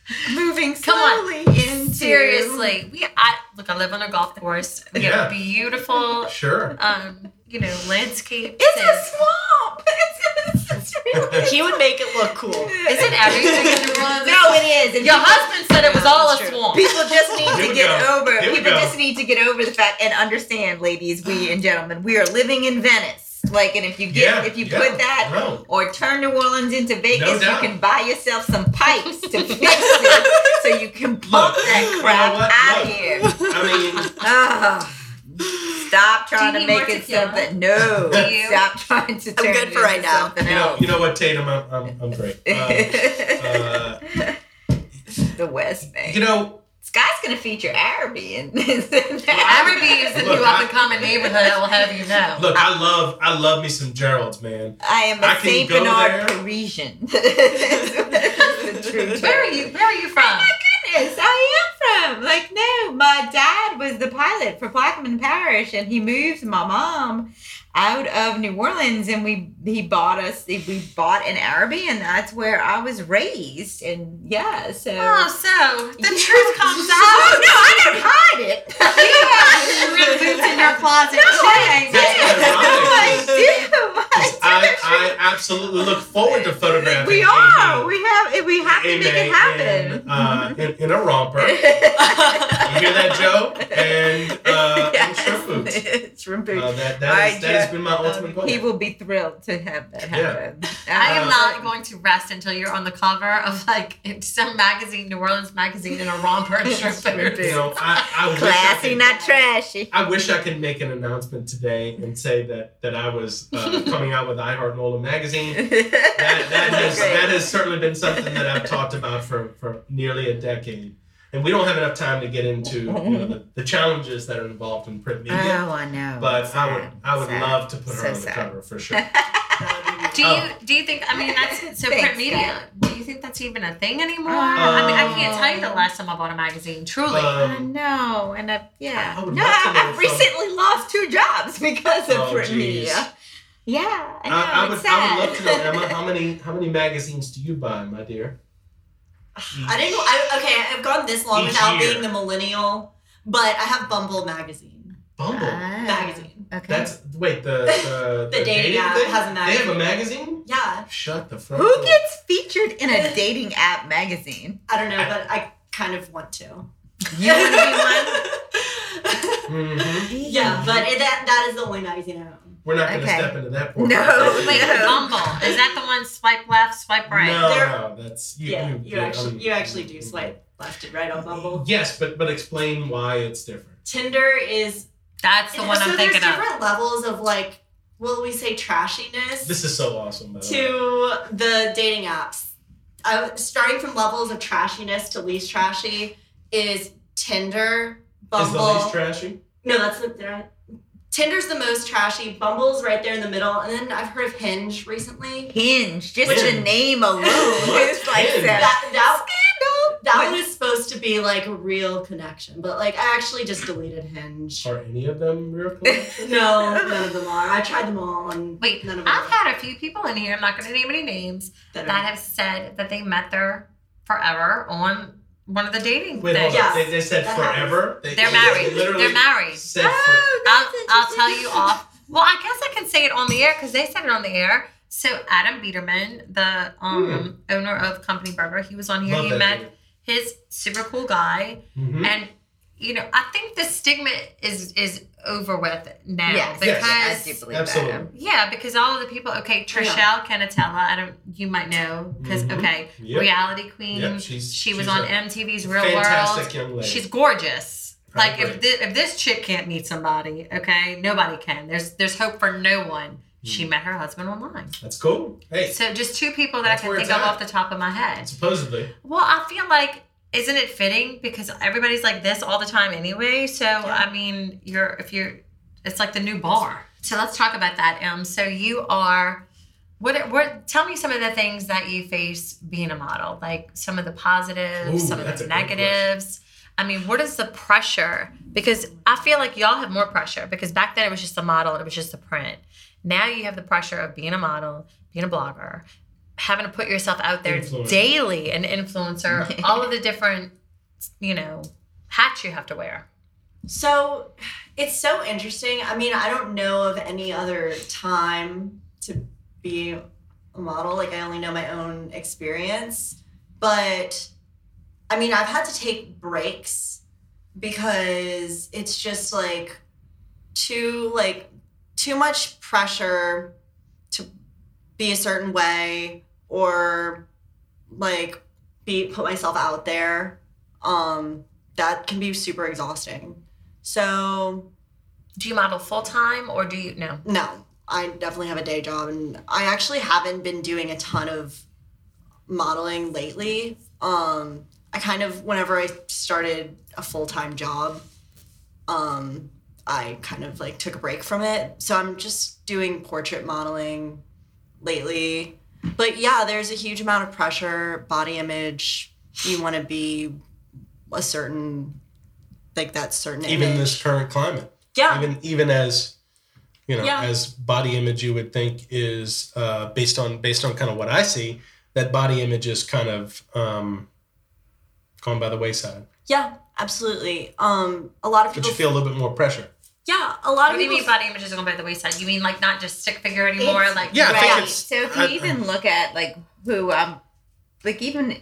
[laughs] Moving Come on. slowly into Seriously, we I look. I live on a golf course. We Yeah. have beautiful, [laughs] sure. um, you know, landscape. It's a swamp. [laughs] It's, it's really He would make it look cool. Is it everything in New Orleans? No, it is. And Your people- husband said it was all a true. swamp. People just need to get go. over. Here People go. just need to get over the fact and understand, ladies, we and gentlemen, we are living in Venice. Like, and if you get, Yeah, if you yeah, put that no. or turn New Orleans into Vegas, No you can buy yourself some pipes to [laughs] fix it, so you can pump Look, that you know crap out Look. here. I mean, stop trying to make it more tequila? something. No, [laughs] Do you? stop trying to turn good it for right now. you know, you know what, Tatum? I'm, I'm, I'm great. Uh, [laughs] uh, the West Bank. you know, Sky's gonna feature Arabian. [laughs] Arabi is the Look, new up I- and coming neighborhood. I will have you know. Look, I love I love me some Gerald's, man. I am a I Saint Bernard there. Parisian. [laughs] Where are you? Where are you from? Oh my goodness, I am from. Like, no, my dad was the pilot for Plaquemines Parish, and he moved my mom out of New Orleans, and we he bought us we bought an Arabi, and that's where I was raised, and yeah, so. Oh, so the Yeah. truth comes [laughs] Oh out. no, I don't hide it. [laughs] Yeah, real boots in your closet. No, I do. I do. I, I I absolutely look forward to photographing. We Amy- are. We have. We have to make it happen. In, uh, in, in a romper. [laughs] You hear that, Joe? And uh, and shrimp boots. Shrimp boots. Uh, that that, All that has been my ultimate goal. He will be thrilled to have that Yeah. happen. I am Uh, not going to rest until you're on the cover of like some magazine, New Orleans magazine, in a romper and shrimp Shrimp. You know, I, I wish I classy, could- not trashy. I wish I could make an announcement today and say that that I was uh, [laughs] coming out with I Heart Nola magazine. [laughs] That, that, has, that has certainly been something that I've talked about for, for nearly a decade. And we don't have enough time to get into you know, the, [laughs] the challenges that are involved in print media. Oh, I know. but I would I would sad. love to put her So on the sad. cover for sure. [laughs] Do you Oh. do you think? I mean, that's so Thanks, print media. Scott. Do you think that's even a thing anymore? I mean, I can't tell you the Um, last time I bought a magazine. Truly. I Um, know, and I, yeah. I no, I, have from- recently lost two jobs because of Oh, print geez. media. Yeah, I know. I, I it's would I would love to know. Emma how many [laughs] how many magazines do you buy, my dear? I didn't. Know I, okay, I've gone this long Each without year. being the millennial, but I have Bumble magazine. Bumble. Ah, Magazine. Okay. That's wait the [laughs] the, The dating app thing? has a magazine. They have a magazine. magazine. Yeah, Shut the front. Who door. gets featured in a [laughs] dating app magazine? I don't know, but I kind of want to. You want to Mhm. be one? [laughs] yeah, but it, that that is the only magazine I own. We're not going to Okay. step into that. portion. No, Wait, [laughs] no. Bumble is that the one? Swipe left, swipe right. No, There- no, that's you. yeah, you, you actually um, you actually do swipe left and right on Bumble. Yes, but but explain why it's different. Tinder is That's the one so I'm thinking of. There's different levels of like, will we say trashiness This is so awesome. By to the dating apps. I, starting from levels of trashiness to least trashy is Tinder, Bumble. Is the least trashy? No, that's the they're- Tinder's the most trashy. Bumble's right there in the middle, and then I've heard of Hinge recently. Hinge, just Wait. the name alone [laughs] What? is like that. That that [laughs] Scandal. that What? one is supposed to be like a real connection, but like I actually just deleted Hinge. Are any of them real connections? No, none of them are. I tried them all, and Wait, none of them I've are. had a few people in here. I'm not going to name any names that that have said that they met their forever on one of the dating Wait, things. Yeah. on. They, they said That forever. They, They're they married. Literally They're married. Said Oh, I'll, I'll tell you off. Well, I guess I can say it on the air because they said it on the air. So Adam Biderman, the um, owner of Company Burger, he was on here. love he met dude. his super cool guy, Mhm. and you know, I think the stigma is is over with now Yes, because yes, I do believe Absolutely. that. yeah, because all of the people. Okay, Trishelle Cannatella. I don't. You might know because Mhm. okay, Yep. reality queen. Yep, she's- she was on MTV's Real Fantastic World. young lady. She's gorgeous. I Like if this, if this chick can't meet somebody, okay, nobody can. There's there's hope for no one. She Hmm. met her husband online. That's cool. Hey, So just two people that I can think of at. off the top of my head. supposedly. Well, I feel like isn't it fitting because everybody's like this all the time anyway. So I mean, you're if you're, it's like the new bar. So let's talk about that. Um, so you are. What, what tell me some of the things that you face being a model like some of the positives Ooh, some of the negatives i mean what is the pressure because i feel like y'all have more pressure because back then it was just a model and it was just a print now you have the pressure of being a model being a blogger having to put yourself out there Influencer. daily an influencer [laughs] all of the different you know hats you have to wear So it's so interesting. I mean, I don't know of any other time to be a model. Like, I only know my own experience. But I mean, I've had to take breaks because it's just like too, like, too much pressure to be a certain way or like be put myself out there um that can be super exhausting. So do you model full-time or do you no? No i definitely have a day job and i actually haven't been doing a ton of modeling lately. Um I kind of whenever I started a full time job, um, I kind of like took a break from it. So I'm just doing portrait modeling lately. But yeah, there's a huge amount of pressure, body image. You want to be a certain, like that certain Even image. this current climate. yeah, Even even as you know, Yeah. as body image you would think is uh, based on based on kind of what I see, that body image is kind of um, gone by the wayside. yeah, absolutely. Um, a lot of people But you feel a little bit more pressure. Yeah, a lot What of do you mean body images are going by the wayside? You mean like not just stick figure anymore? It's- like Yeah, I think right. it's- so if I- you even look at like who um like even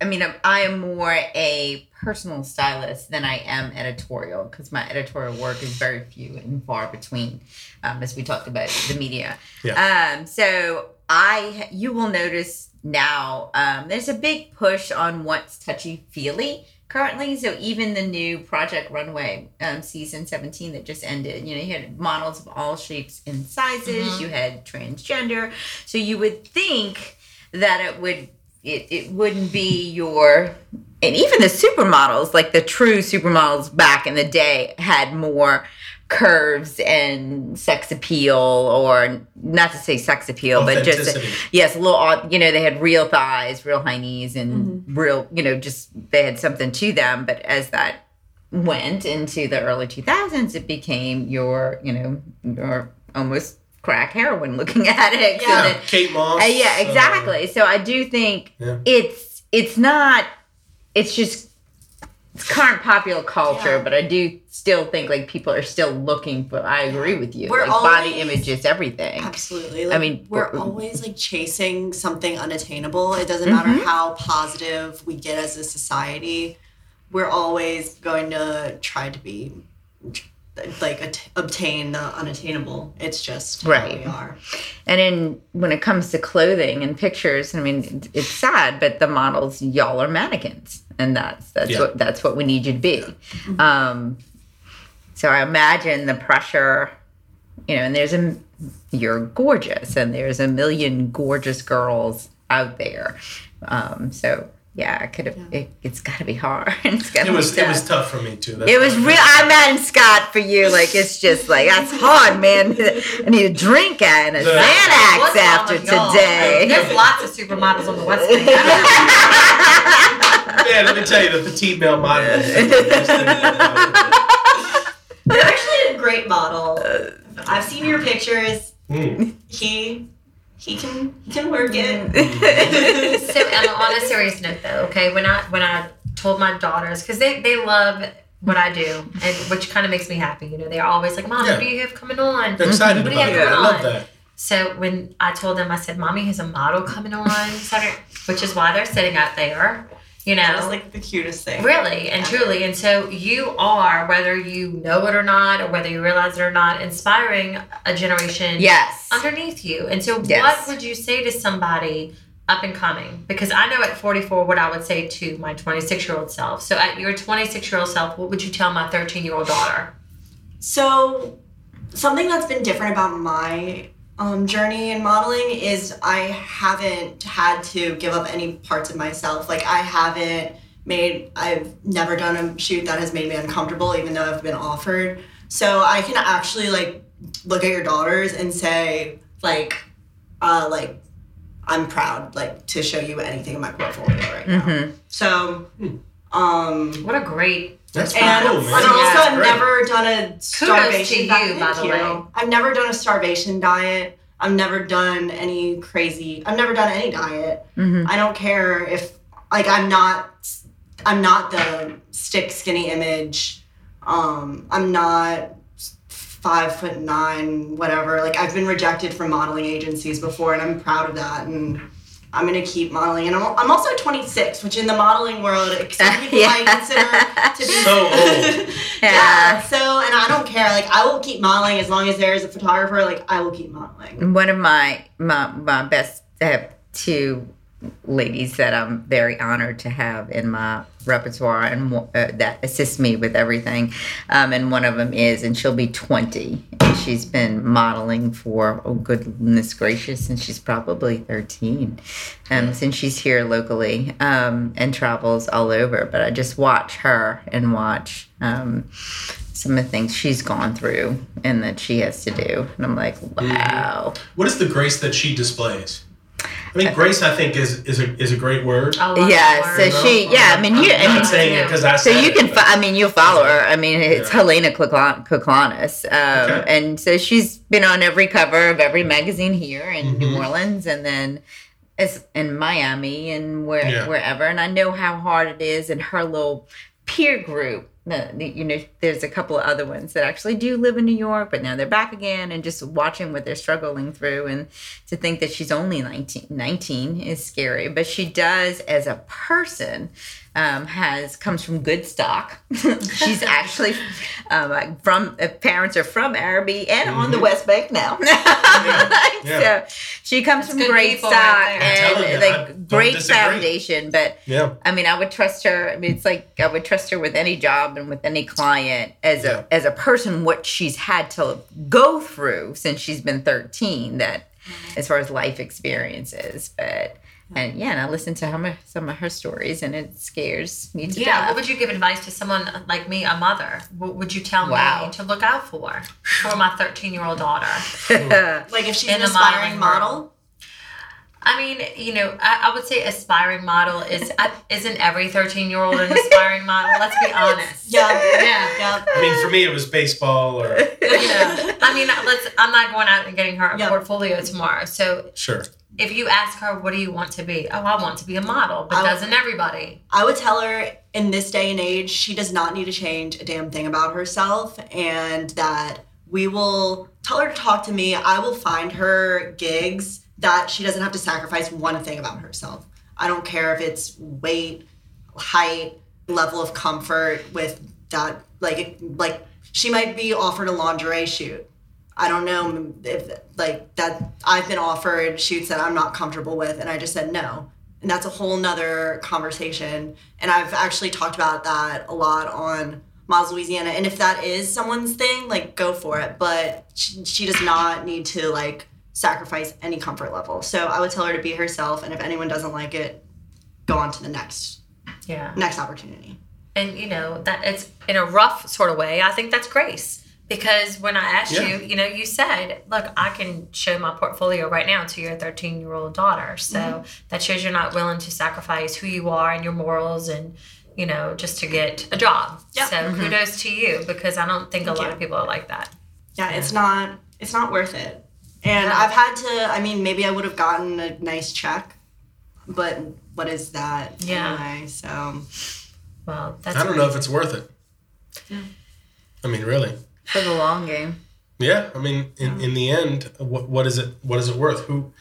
I mean I'm, more a personal stylist than I am editorial because my editorial work is very few and far between um, as we talked about the media. Um so I you will notice now um, there's a big push on what's touchy feely currently. So even the new Project Runway um, season 17 that just ended, you know, you had models of all shapes and sizes. Mhm. You had transgender. So you would think that it would it, it wouldn't be your and even the supermodels like the true supermodels back in the day had more curves and sex appeal or not to say sex appeal but just yes a little you know they had real thighs real high knees and Mm-hmm. real you know just they had something to them but as that went into the early 2000s it became your you know your almost crack heroin looking at it So Yeah. then- Kate Moss. uh, yeah, uh, exactly. so I do think Yeah. it's it's not it's just it's current popular culture, Yeah. but I do still think like people are still looking for. I agree with you. We're like body always- image is everything. Absolutely. I mean, we're always like chasing something unattainable. It doesn't matter Mhm. how positive we get as a society. We're always going to try to be like at- obtain the unattainable. It's just how Right. we are. And in when it comes to clothing and pictures, I mean, it's sad, but the models, y'all are mannequins, and that's that's Yeah. what that's what we need you to be. Um, so I imagine the pressure, you know, and there's a you're gorgeous, and there's a million gorgeous girls out there. Um, so yeah, it could have. It, it's got to be hard. [laughs] it's got to It be was it tough. was tough for me too. That's It was real. I'm mad at Scott for you. Like it's just like that's hard, man. [laughs] I need a drink and a Xanax What's after today. There's lots of supermodels on the West [laughs] Bank. Yeah, let me tell you, the petite male model. You're actually a great model. I've seen your pictures. Mm. He he can he can work it. Mm-hmm. [laughs] so Emma, on a serious note though, okay, when I when I told my daughters because they they love what I do and which kind of makes me happy. You know, they're always like, "Mom, Yeah. what do you have coming on?" They're excited What do you have it. I going love on? that. So when I told them, I said, "Mommy has a model coming on Saturday," which is why they're sitting out there. You know, That was like the cutest thing. Really and truly. And so you are, whether you know it or not, or whether you realize it or not, inspiring a generation yes. underneath you. And so, Yes. what would you say to somebody up and coming? Because I know at 44 what I would say to my 26 year old self. So, at your 26 year old self, what would you tell my 13 year old daughter? So, something that's been different about my um, journey in modeling is I haven't had to give up any parts of myself. Like, I haven't made, I've never done a shoot that has made me uncomfortable, even though I've been offered. So, I can actually, like, look at your daughters and say, like, uh, like, I'm proud, like, to show you anything in my portfolio right now. Mhm. So, um, What a great. That's pretty and, cool, man. and also, Yeah, I've never done a starvation to you, diet. by the way. I've never done a starvation diet. I've never done any crazy. I've never done any diet. Mhm. I don't care if like I'm not. I'm not the stick skinny image. Um, I'm not five foot nine, whatever. Like I've been rejected from modeling agencies before, and I'm proud of that. And I'm gonna keep modeling. And I'm, I'm also 26, which in the modeling world, some people might Yeah. consider to be [laughs] So old. [laughs] yeah. So, and I don't care. Like, I will keep modeling as long as there is a photographer. Like, I will keep modeling. One of my my, my best uh, I have two ladies that I'm very honored to have in my repertoire and uh, that assist me with everything. Um, and one of them is, and she'll be 20 and she's been modeling for oh goodness gracious since she's probably 13 um, since she's here locally um, and travels all over. But i just watch her and watch um, some of the things she's gone through and that she has to do. And i'm like wow. What is the grace that she displays? I mean, grace. I think is is a is a great word. I yeah that so word. she yeah i mean you I'm I mean, not saying it because I So said you it, can, but- fo- I mean, you'll follow her. I mean, it's Yeah. Helena Kuklan- Kuklanis, um, Okay. and so she's been on every cover of every magazine here in New Mhm. Orleans, and then as in Miami and where Yeah. wherever. And I know how hard it is, and her little peer group. The, the, you know, there's a couple of other ones that actually do live in New York, but now they're back again, and just watching what they're struggling through, and to think that she's only 19, 19 is scary. But she does, as a person, um, has comes from good stock. [laughs] She's [laughs] actually um, from uh, parents are from Arabi and on the Mhm. West Bank now. [laughs] yeah. So she comes That's from great stock right there. I'm telling and you, like don't great disagree. foundation. But Yeah. I mean, I would trust her. I mean, it's like I would trust her with any job and with any client as Yeah. a as a person. What she's had to go through since she's been thirteen. That as far as life experiences, but. And yeah, and I listen to her, some of her stories, and it scares me to death. Yeah, what would you give advice to someone like me, a mother? What would you tell Wow. me to look out for for my 13 year old daughter? [laughs] Like if she's In an aspiring modeling model. I mean, you know, I, I would say aspiring model is I- isn't every 13 year old an aspiring model? Let's be honest. Yeah. Yeah. Yeah. I mean, for me, it was baseball or Yeah. I mean, let's. I'm not going out and getting her a Yeah. portfolio tomorrow. So sure. if you ask her, "What do you want to be?" Oh, I want to be a model, but I- doesn't everybody? I would tell her in this day and age, she does not need to change a damn thing about herself, and that we will tell her to talk to me. I will find her gigs that she doesn't have to sacrifice one thing about herself. I don't care if it's weight, height, level of comfort with that. Like, like she might be offered a lingerie shoot. I don't know if like that. I've been offered shoots that I'm not comfortable with, and I just said no and that's a whole nother conversation and i've actually talked about that a lot on Miles Louisiana. And if that is someone's thing, like go for it. But she, she does not need to like sacrifice any comfort level. So I would tell her to be herself. And if anyone doesn't like it, go on to the next Yeah. next opportunity. And you know that it's in a rough sort of way. I think that's grace because when I asked Yeah. you, you know, you said, "Look, I can show my portfolio right now to your 13 year old daughter." So Mm-hmm. that shows you're not willing to sacrifice who you are and your morals and you know just to get a job. Yeah. So kudos to you because I don't think Thank a lot you. of people are like that. Yeah, it's not it's not worth it. And Yeah. I've had to. I mean, maybe I would have gotten a nice check, but what is that Yeah. anyway? So Well, that's I don't know if it's worth it. Yeah. I mean, really. for the long game. Yeah, I mean, in, in the end, what, what is it? What is it worth? Who,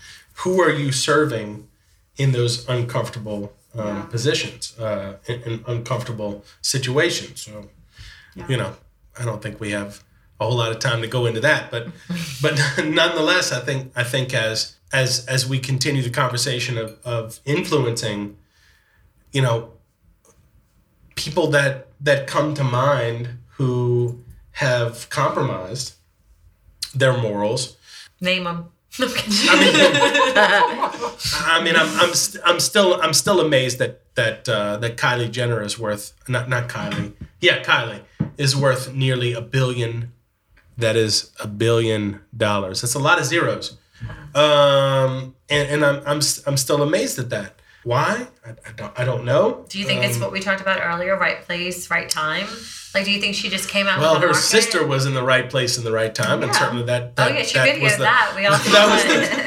who are you serving in those uncomfortable um, Yeah. positions, uh, in, in uncomfortable situations? So, Yeah. you know, I don't think we have a whole lot of time to go into that, but, [laughs] but [laughs] nonetheless, I think I think as as as we continue the conversation of of influencing, you know, people that that come to mind who have compromised their morals. name them. [laughs] I mean, I'm I'm st- I'm still I'm still amazed that that uh, that Kylie Jenner is worth not not Kylie, yeah, Kylie is worth nearly a billion. That is a billion dollars. That's a lot of zeros. Um, and and I'm I'm I'm still amazed at that. Why? I, I don't I don't know. Do you think it's Um, what we talked about earlier? Right place, right time. Like, do you think she just came out? Well, her market? sister was in the right place in the right time, and certainly that. Oh that yeah, she that videoed was the, that. We all [laughs] that was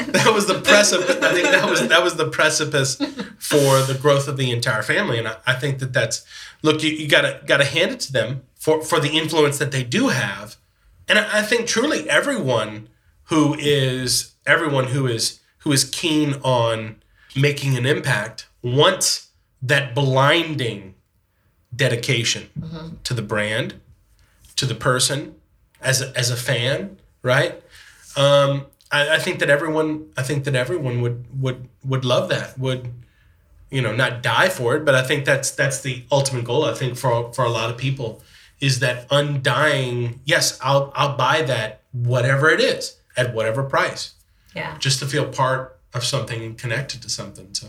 the [laughs] that was the precipice. I think that was that was the precipice for the growth of the entire family, and I, I think that that's look. You, you gotta gotta hand it to them for for the influence that they do have, and I, think truly everyone who is everyone who is who is keen on making an impact wants that blinding dedication to the brand, to the person, as a, as a fan, right? Um, I, I think that everyone, I think that everyone would would would love that. Would you know not die for it? But I think that's that's the ultimate goal. I think for for a lot of people is that undying. Yes, I'll I'll buy that whatever it is at whatever price, Yeah. just to feel part of something and connected to something. So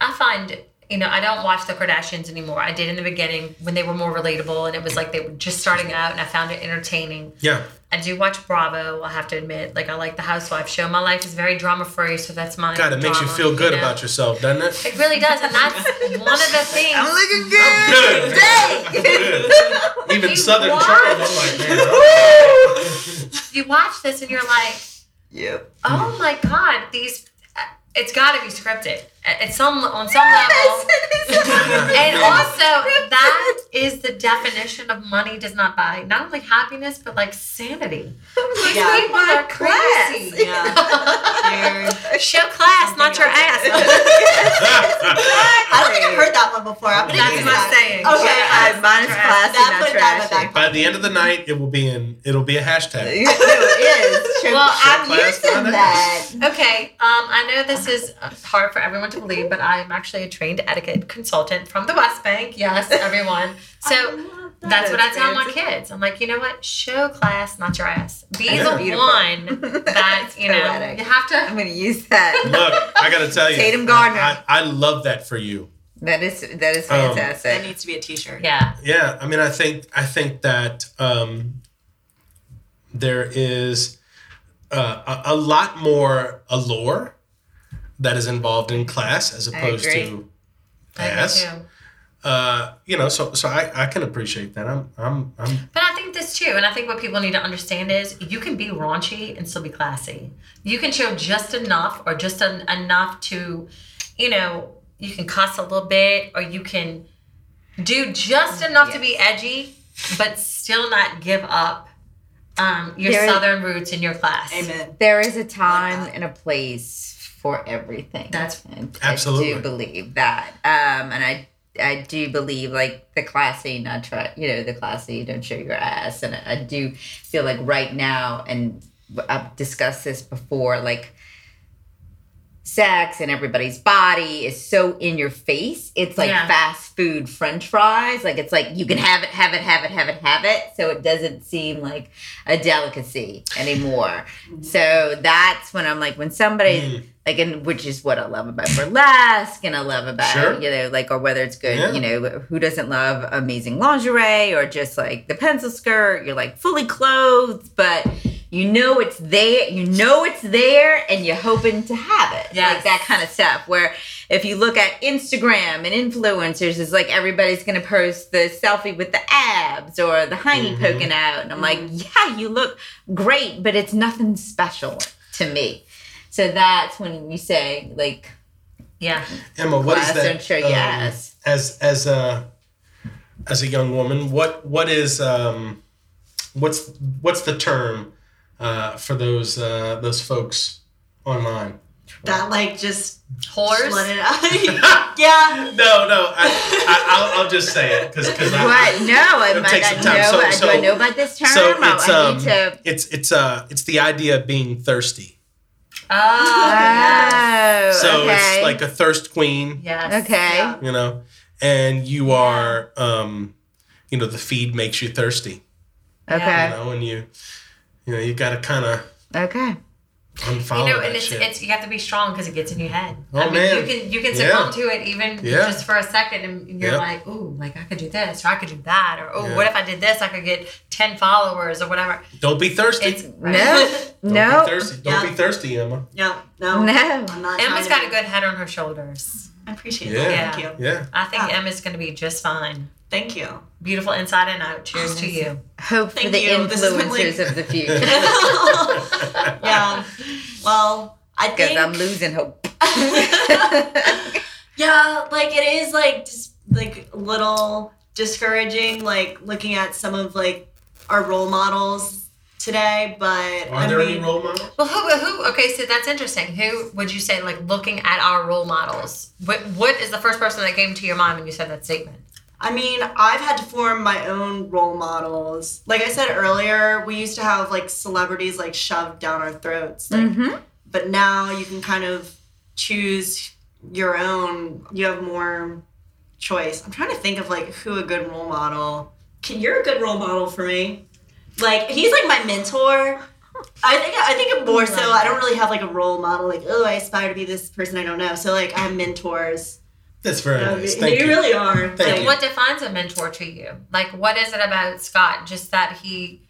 I find, you know, I don't watch the Kardashians anymore. I did in the beginning when they were more relatable and it was like they were just starting out and I found it entertaining. yeah, I do watch Bravo, I have to admit. Like, I like the Housewife show. My life is very drama free, so that's my. God, it makes you feel good know? about yourself, doesn't it? It really does. And that's one of the [laughs] things. I'm looking good. Good. today. Good. Even You Southern watch- Charm, I'm like, man. [laughs] you watch this and you're like, Yep. oh my God, these. It's got to be scripted. At some on some [laughs] level. [laughs] And also, that is the definition of money does not buy not only happiness but like sanity. These Yeah. people are crazy. Yeah. Show class, not your ass. [laughs] I don't think I've heard that one before. I'm gonna That's my that. saying. Okay. Show Uh, class, mine is not your ass. classy, That not put that in my trashy. back By the end of the night, it will be in. It'll be a hashtag. no, it is. Show, Well, show I'm class, using that. that. Okay, um, I know this is hard for everyone to believe, but I'm actually a trained etiquette consultant from the West Bank. Yes, everyone. [laughs] So that's what I tell my kids. I'm like, you know what? Show class, not your ass. Be That's the beautiful. one [laughs] that you know Poetic. you have to. I'm going to use that. Look, I gotta tell you, Tatum Gardner. I, I love that for you. That is that is Um, That needs to be a T-shirt. Yeah, Yeah, I mean, I think I think that um, there is uh, a, a lot more allure that is involved in class as opposed to I do ass. too. Uh, you know, so so I, I can appreciate that. I'm I'm I'm But I think this too, and I think what people need to understand is you can be raunchy and still be classy. You can show just enough, or just en- enough to, you know, you can cuss a little bit, or you can do just enough to be edgy, but still not give up um, your There- southern roots in your class. Amen. There is a time that. and a place for everything. That's- and Absolutely. I do believe that. Um, and I I do believe like the classy, not try, you know, the classy, don't show your ass. And I, I do feel like right now, and I've discussed this before, like sex and everybody's body is so in your face. It's like Yeah. fast food french fries. Like it's like you can have it, have it, have it, have it, have it. So it doesn't seem like a delicacy anymore. So that's when I'm like, when somebody Mm. Like, and which is what I love about burlesque, and I love about Sure. you know, like, or whether it's good, Yeah. you know, who doesn't love amazing lingerie or just like the pencil skirt? You're like fully clothed, but you know it's there. You know it's there, and you're hoping to have it, Yes. like that kind of stuff. Where if you look at Instagram and influencers, it's like everybody's gonna post the selfie with the abs or the hiney Mhm. poking out, and I'm like, yeah, you look great, but it's nothing special to me. So that's when you say like Yeah. Emma. What is that? don't show um, yes. as as a as a young woman, what what is um what's what's the term uh, for those uh, those folks online? That like just Whores. let it out. [laughs] [laughs] yeah. No, no, I, I I'll, I'll just say it because because I, What? No, I it'll might take not some time. know. So- I- so- do I know about this term? so I- it's I um need to. it's it's uh it's the idea of being thirsty. Oh. yes. Oh, So okay. it's like a thirst queen, Yes. Okay. Yeah. you know, and you are um you know the feed makes you thirsty, okay, you know, and you you know you got to kind of okay. Unfollow You know, and it's, shit. it's you have to be strong because it gets in your head. Oh, I mean, man. you can you can Yeah. succumb to it even Yeah. just for a second, and you're Yep. like, ooh, like I could do this or I could do that, or oh, Yeah. what if I did this? I could get ten followers or whatever. Don't be thirsty. It's No, [laughs] Don't no, be thirsty. Don't Yeah. be thirsty, Emma. No. No. no. I'm not. Emma's trying got a good head on her shoulders. I appreciate Yeah. that. Thank you. Yeah. I think Ah. Emma's going to be just fine. Thank you. Beautiful inside and out. Cheers Oh, to you. Hope for Thank the you. This has been, like- influencers of the future [laughs] yeah. Well, I because think I'm losing hope. [laughs] Yeah, like it is like just like a little discouraging, like looking at some of like our role models today. But Are I there mean, any role models? Well, who, who? Okay, so that's interesting. Who would you say, like, looking at our role models? What What is the first person that came to your mind when you said that statement? I mean, I've had to form my own role models. Like I said earlier, we used to have like celebrities like shoved down our throats. Like, Mhm. but now you can kind of choose your own. You have more choice. I'm trying to think of like who a good role model can- you're a good role model for me. Like he's like my mentor. I think I think more so. I don't really have like a role model. Like oh, I aspire to be this person I don't know. So like I have mentors. That's very Um, nice. they Thank you. really are. Thank like, you. What defines a mentor to you? Like, what is it about Scott? Just that he,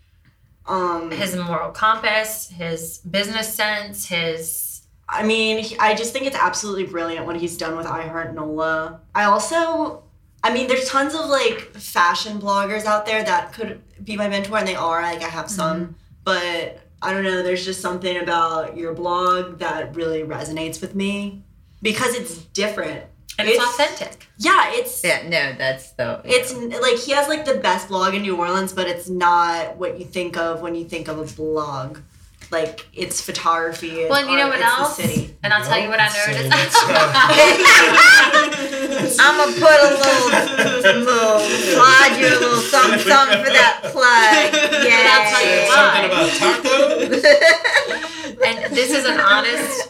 Um, his moral compass, his business sense, his. I mean, he- I just think it's absolutely brilliant what he's done with I Heart Nola. I also, I mean, there's tons of like fashion bloggers out there that could be my mentor, and they are. Like, I have some, but I don't know. There's just something about your blog that really resonates with me because it's different. And it's, authentic. Yeah, it's Yeah, no, that's the. it's like he has like the best blog in New Orleans, but it's not what you think of when you think of a blog. Like it's photography. It's Well, and you know art, what else? City. And I'll tell you what I noticed. uh, [laughs] I'm gonna put a little, little slide you a little something, something for that plug. Yeah. I'll tell you why. something about taco. and this is an honest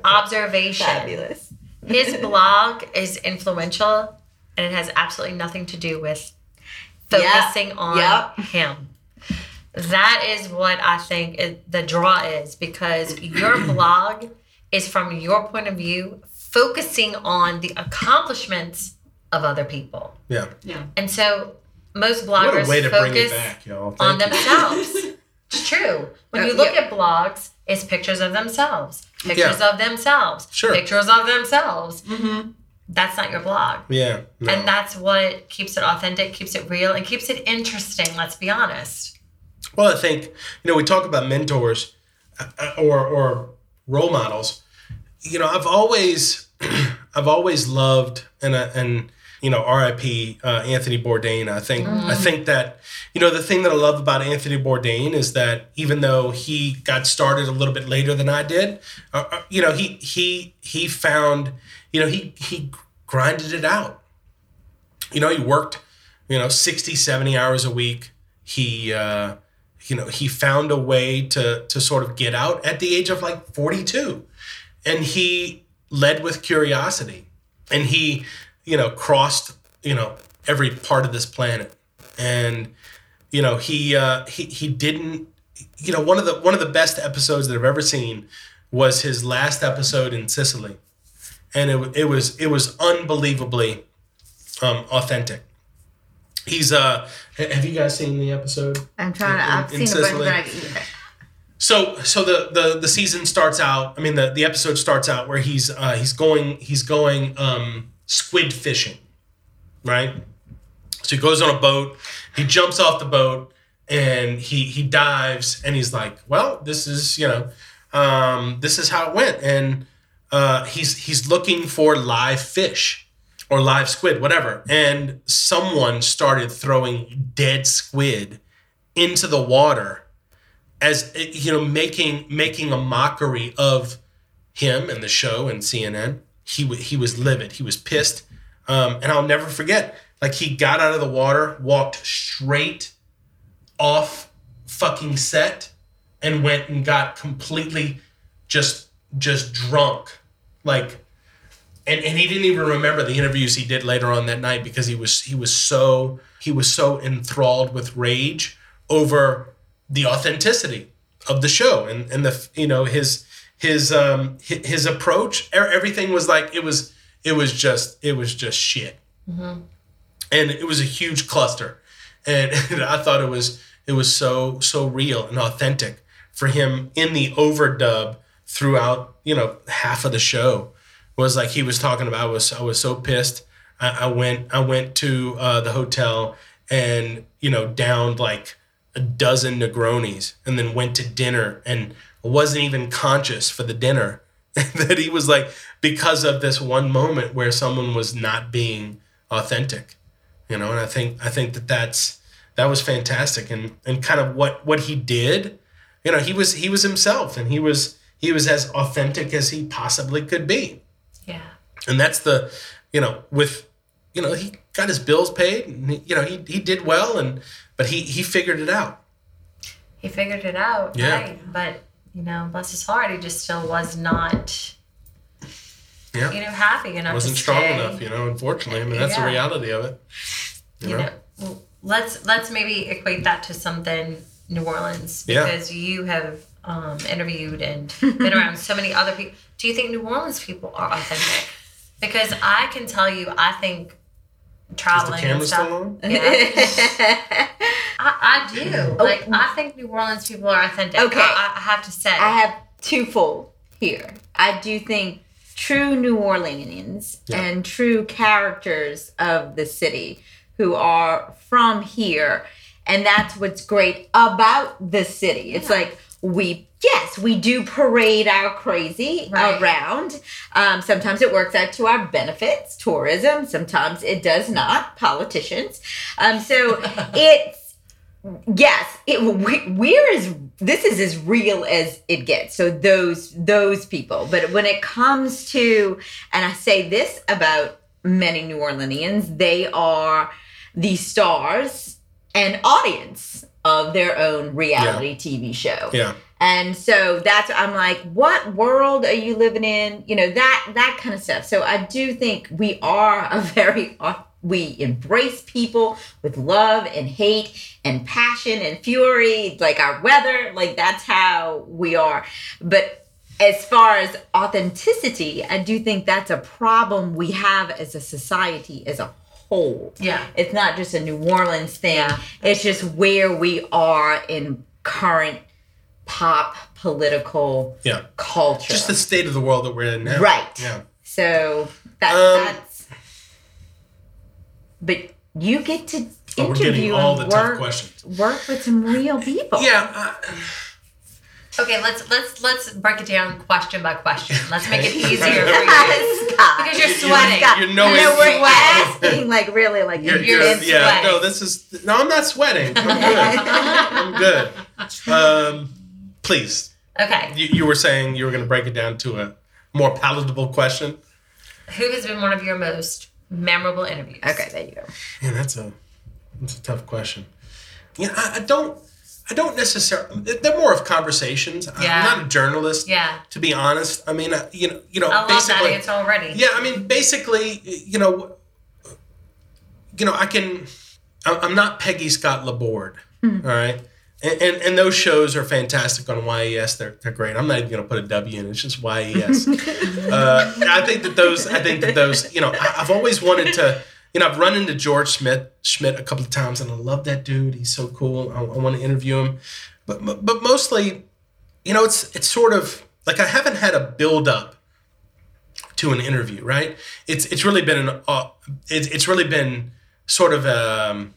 [laughs] observation. Fabulous. His blog is influential and it has absolutely nothing to do with focusing on Yep. him. That is what I think it, the draw is because your [clears throat] blog is from your point of view, focusing on the accomplishments of other people. Yeah. Yeah. And so most bloggers a way to bring it focus back, y'all. On you. themselves. it's true. When Uh, you look yeah. at blogs, it's pictures of themselves, pictures Yeah. of themselves, Sure. pictures of themselves. Mm-hmm. That's not your blog. Yeah. no. And that's what keeps it authentic, keeps it real, and keeps it interesting. Let's be honest. Well, I think you know we talk about mentors uh, or or role models. You know, I've always [clears throat] I've always loved and uh, and you know R.I.P. Uh, Anthony Bourdain. I think I think that you know the thing that I love about Anthony Bourdain is that even though he got started a little bit later than I did, uh, uh, you know he he he found you know he he grinded it out. You know, he worked you know 60 70 hours a week he uh you know he found a way to to sort of get out at the age of like 42 and he led with curiosity and he you know crossed you know every part of this planet and you know he uh he he didn't you know one of the one of the best episodes that I've ever seen was his last episode in Sicily and it, it was it was unbelievably um authentic he's uh have you guys seen the episode I'm trying to. In- I've in seen a bunch, but so so the the the season starts out. I mean the the episode starts out where he's uh, he's going he's going um, squid fishing, right? So he goes on a boat. He jumps off the boat and he he dives and he's like, well, this is you know, um, this is how it went. And uh, he's he's looking for live fish or live squid, whatever. And someone started throwing dead squid into the water as you know making making a mockery of him and the show and CNN. He wa- he was livid. He was pissed, um, and I'll never forget. Like he got out of the water, walked straight off fucking set, and went and got completely just just drunk, like. And, and he didn't even remember the interviews he did later on that night because he was he was so he was so enthralled with rage over the authenticity of the show and and the you know his his um hi- his approach everything was like it was it was just it was just shit. And it was a huge cluster. [laughs] And, i thought it was it was so so real and authentic for him in the overdub throughout you know half of the show was like he was talking about I was I was so pissed. I, I went I went to uh, the hotel and you know downed like a dozen Negronis and then went to dinner and wasn't even conscious for the dinner [laughs] that he was like because of this one moment where someone was not being authentic you know and I think I think that that's that was fantastic and and kind of what what he did you know he was he was himself and he was he was as authentic as he possibly could be Yeah. and that's the you know with you know he got his bills paid and he, you know he, he did well and but he he figured it out He figured it out. Yeah. Right. But, you know, bless his heart, he just still was not, yeah you know, happy enough wasn't strong stay. enough you know unfortunately i mean that's the reality of it you you know know, let's let's maybe equate that to something New Orleans Yeah. because you have um, interviewed and been around so many other people. Do you think New Orleans people are authentic? Because I can tell you, I think traveling and camera stuff. still on? Yeah. [laughs] I, I do. Oh. Like I think New Orleans people are authentic. Okay. I, I have to say. I have twofold here. I do think true New Orleanians Yeah. and true characters of the city who are from here. And that's what's great about the city. It's like we, yes, we do parade our crazy Right. around. Um, sometimes it works out to our benefits, tourism. Sometimes it does not, politicians. Um, so [laughs] it's yes it we, we're as this is as real as it gets so those those people but when it comes to and i say this about many new orleanians they are the stars and audience of their own reality tv show Yeah. And so that's I'm like, what world are you living in? You know that that kind of stuff. So I do think we are a [laughs] very we embrace people with love and hate and passion and fury, like our weather. Like that's how we are. But as far as authenticity, I do think that's a problem we have as a society as a whole. yeah. It's not just a New Orleans thing. Yeah. It's just where we are in current pop political Yeah. culture. Just the state of the world that we're in now. Right. Yeah. so that, Um, that's. But you get to Oh, we're getting interview all the and tough work, questions. work with some real people. Yeah. Uh, [sighs] Okay, let's let's let's break it down question by question. Let's make it [laughs] easier for you. Scott. Because you're You're- sweating. You're knowing- no, we're asking like really like you're, You're you're- intense yeah. sweating. No, this is. No, I'm not sweating. I'm good. [laughs] I'm good. Um, please. Okay. You, you were saying you were going to break it down to a more palatable question. Who has been one of your most memorable interviews? Okay, there you go. Yeah, that's a that's a tough question. Yeah, I, I don't I don't necessarily. They're more of conversations. Yeah. I'm not a journalist. Yeah. To be honest, I mean, uh, you know, you know, I love that basically, answer already. yeah. I mean, basically, you know, you know, I can. I'm I'm not Peggy Scott Laborde. all right. And, and, and those shows are fantastic on YES. They're, they're great. I'm not even going to put a W in. It's just YES. [laughs] uh, I think that those. I think that those. You know, I, I've always wanted to. You know, I've run into George Schmidt Schmidt a couple of times, and I love that dude. He's so cool. I, I want to interview him, but but mostly, you know, it's it's sort of like I haven't had a build up to an interview, right? It's it's really been an uh, it's it's really been sort of um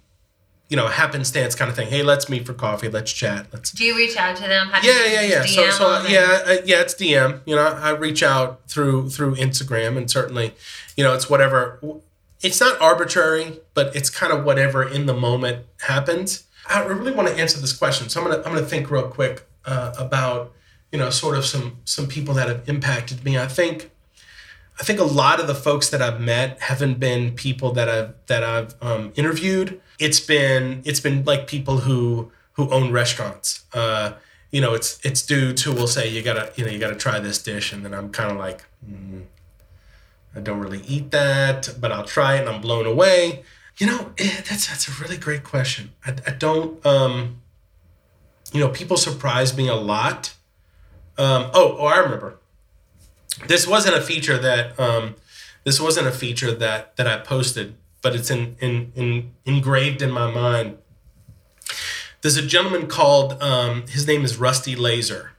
you know happenstance kind of thing. Hey, let's meet for coffee. Let's chat. Let's Do you reach out to them? Have yeah, yeah, yeah. just So, so them yeah, uh, yeah. It's DM. You know, I reach out through through Instagram, and certainly, you know, it's whatever. It's not arbitrary, but it's kind of whatever in the moment happens. I really want to answer this question, so I'm gonna I'm gonna think real quick uh, about you know sort of some some people that have impacted me. I think. I think a lot of the folks that I've met haven't been people that I've that I've um, interviewed. It's been it's been like people who who own restaurants. Uh, you know, it's it's dudes who will say you gotta you know you gotta try this dish, and then I'm kind of like, mm, I don't really eat that, but I'll try it, and I'm blown away. You know, eh, that's that's a really great question. I, I don't, um, you know, people surprise me a lot. Um, oh, oh, I remember. This wasn't a feature that um, this wasn't a feature that that I posted, but it's in, in, in engraved in my mind. There's a gentleman called um, his name is Rusty Lazer,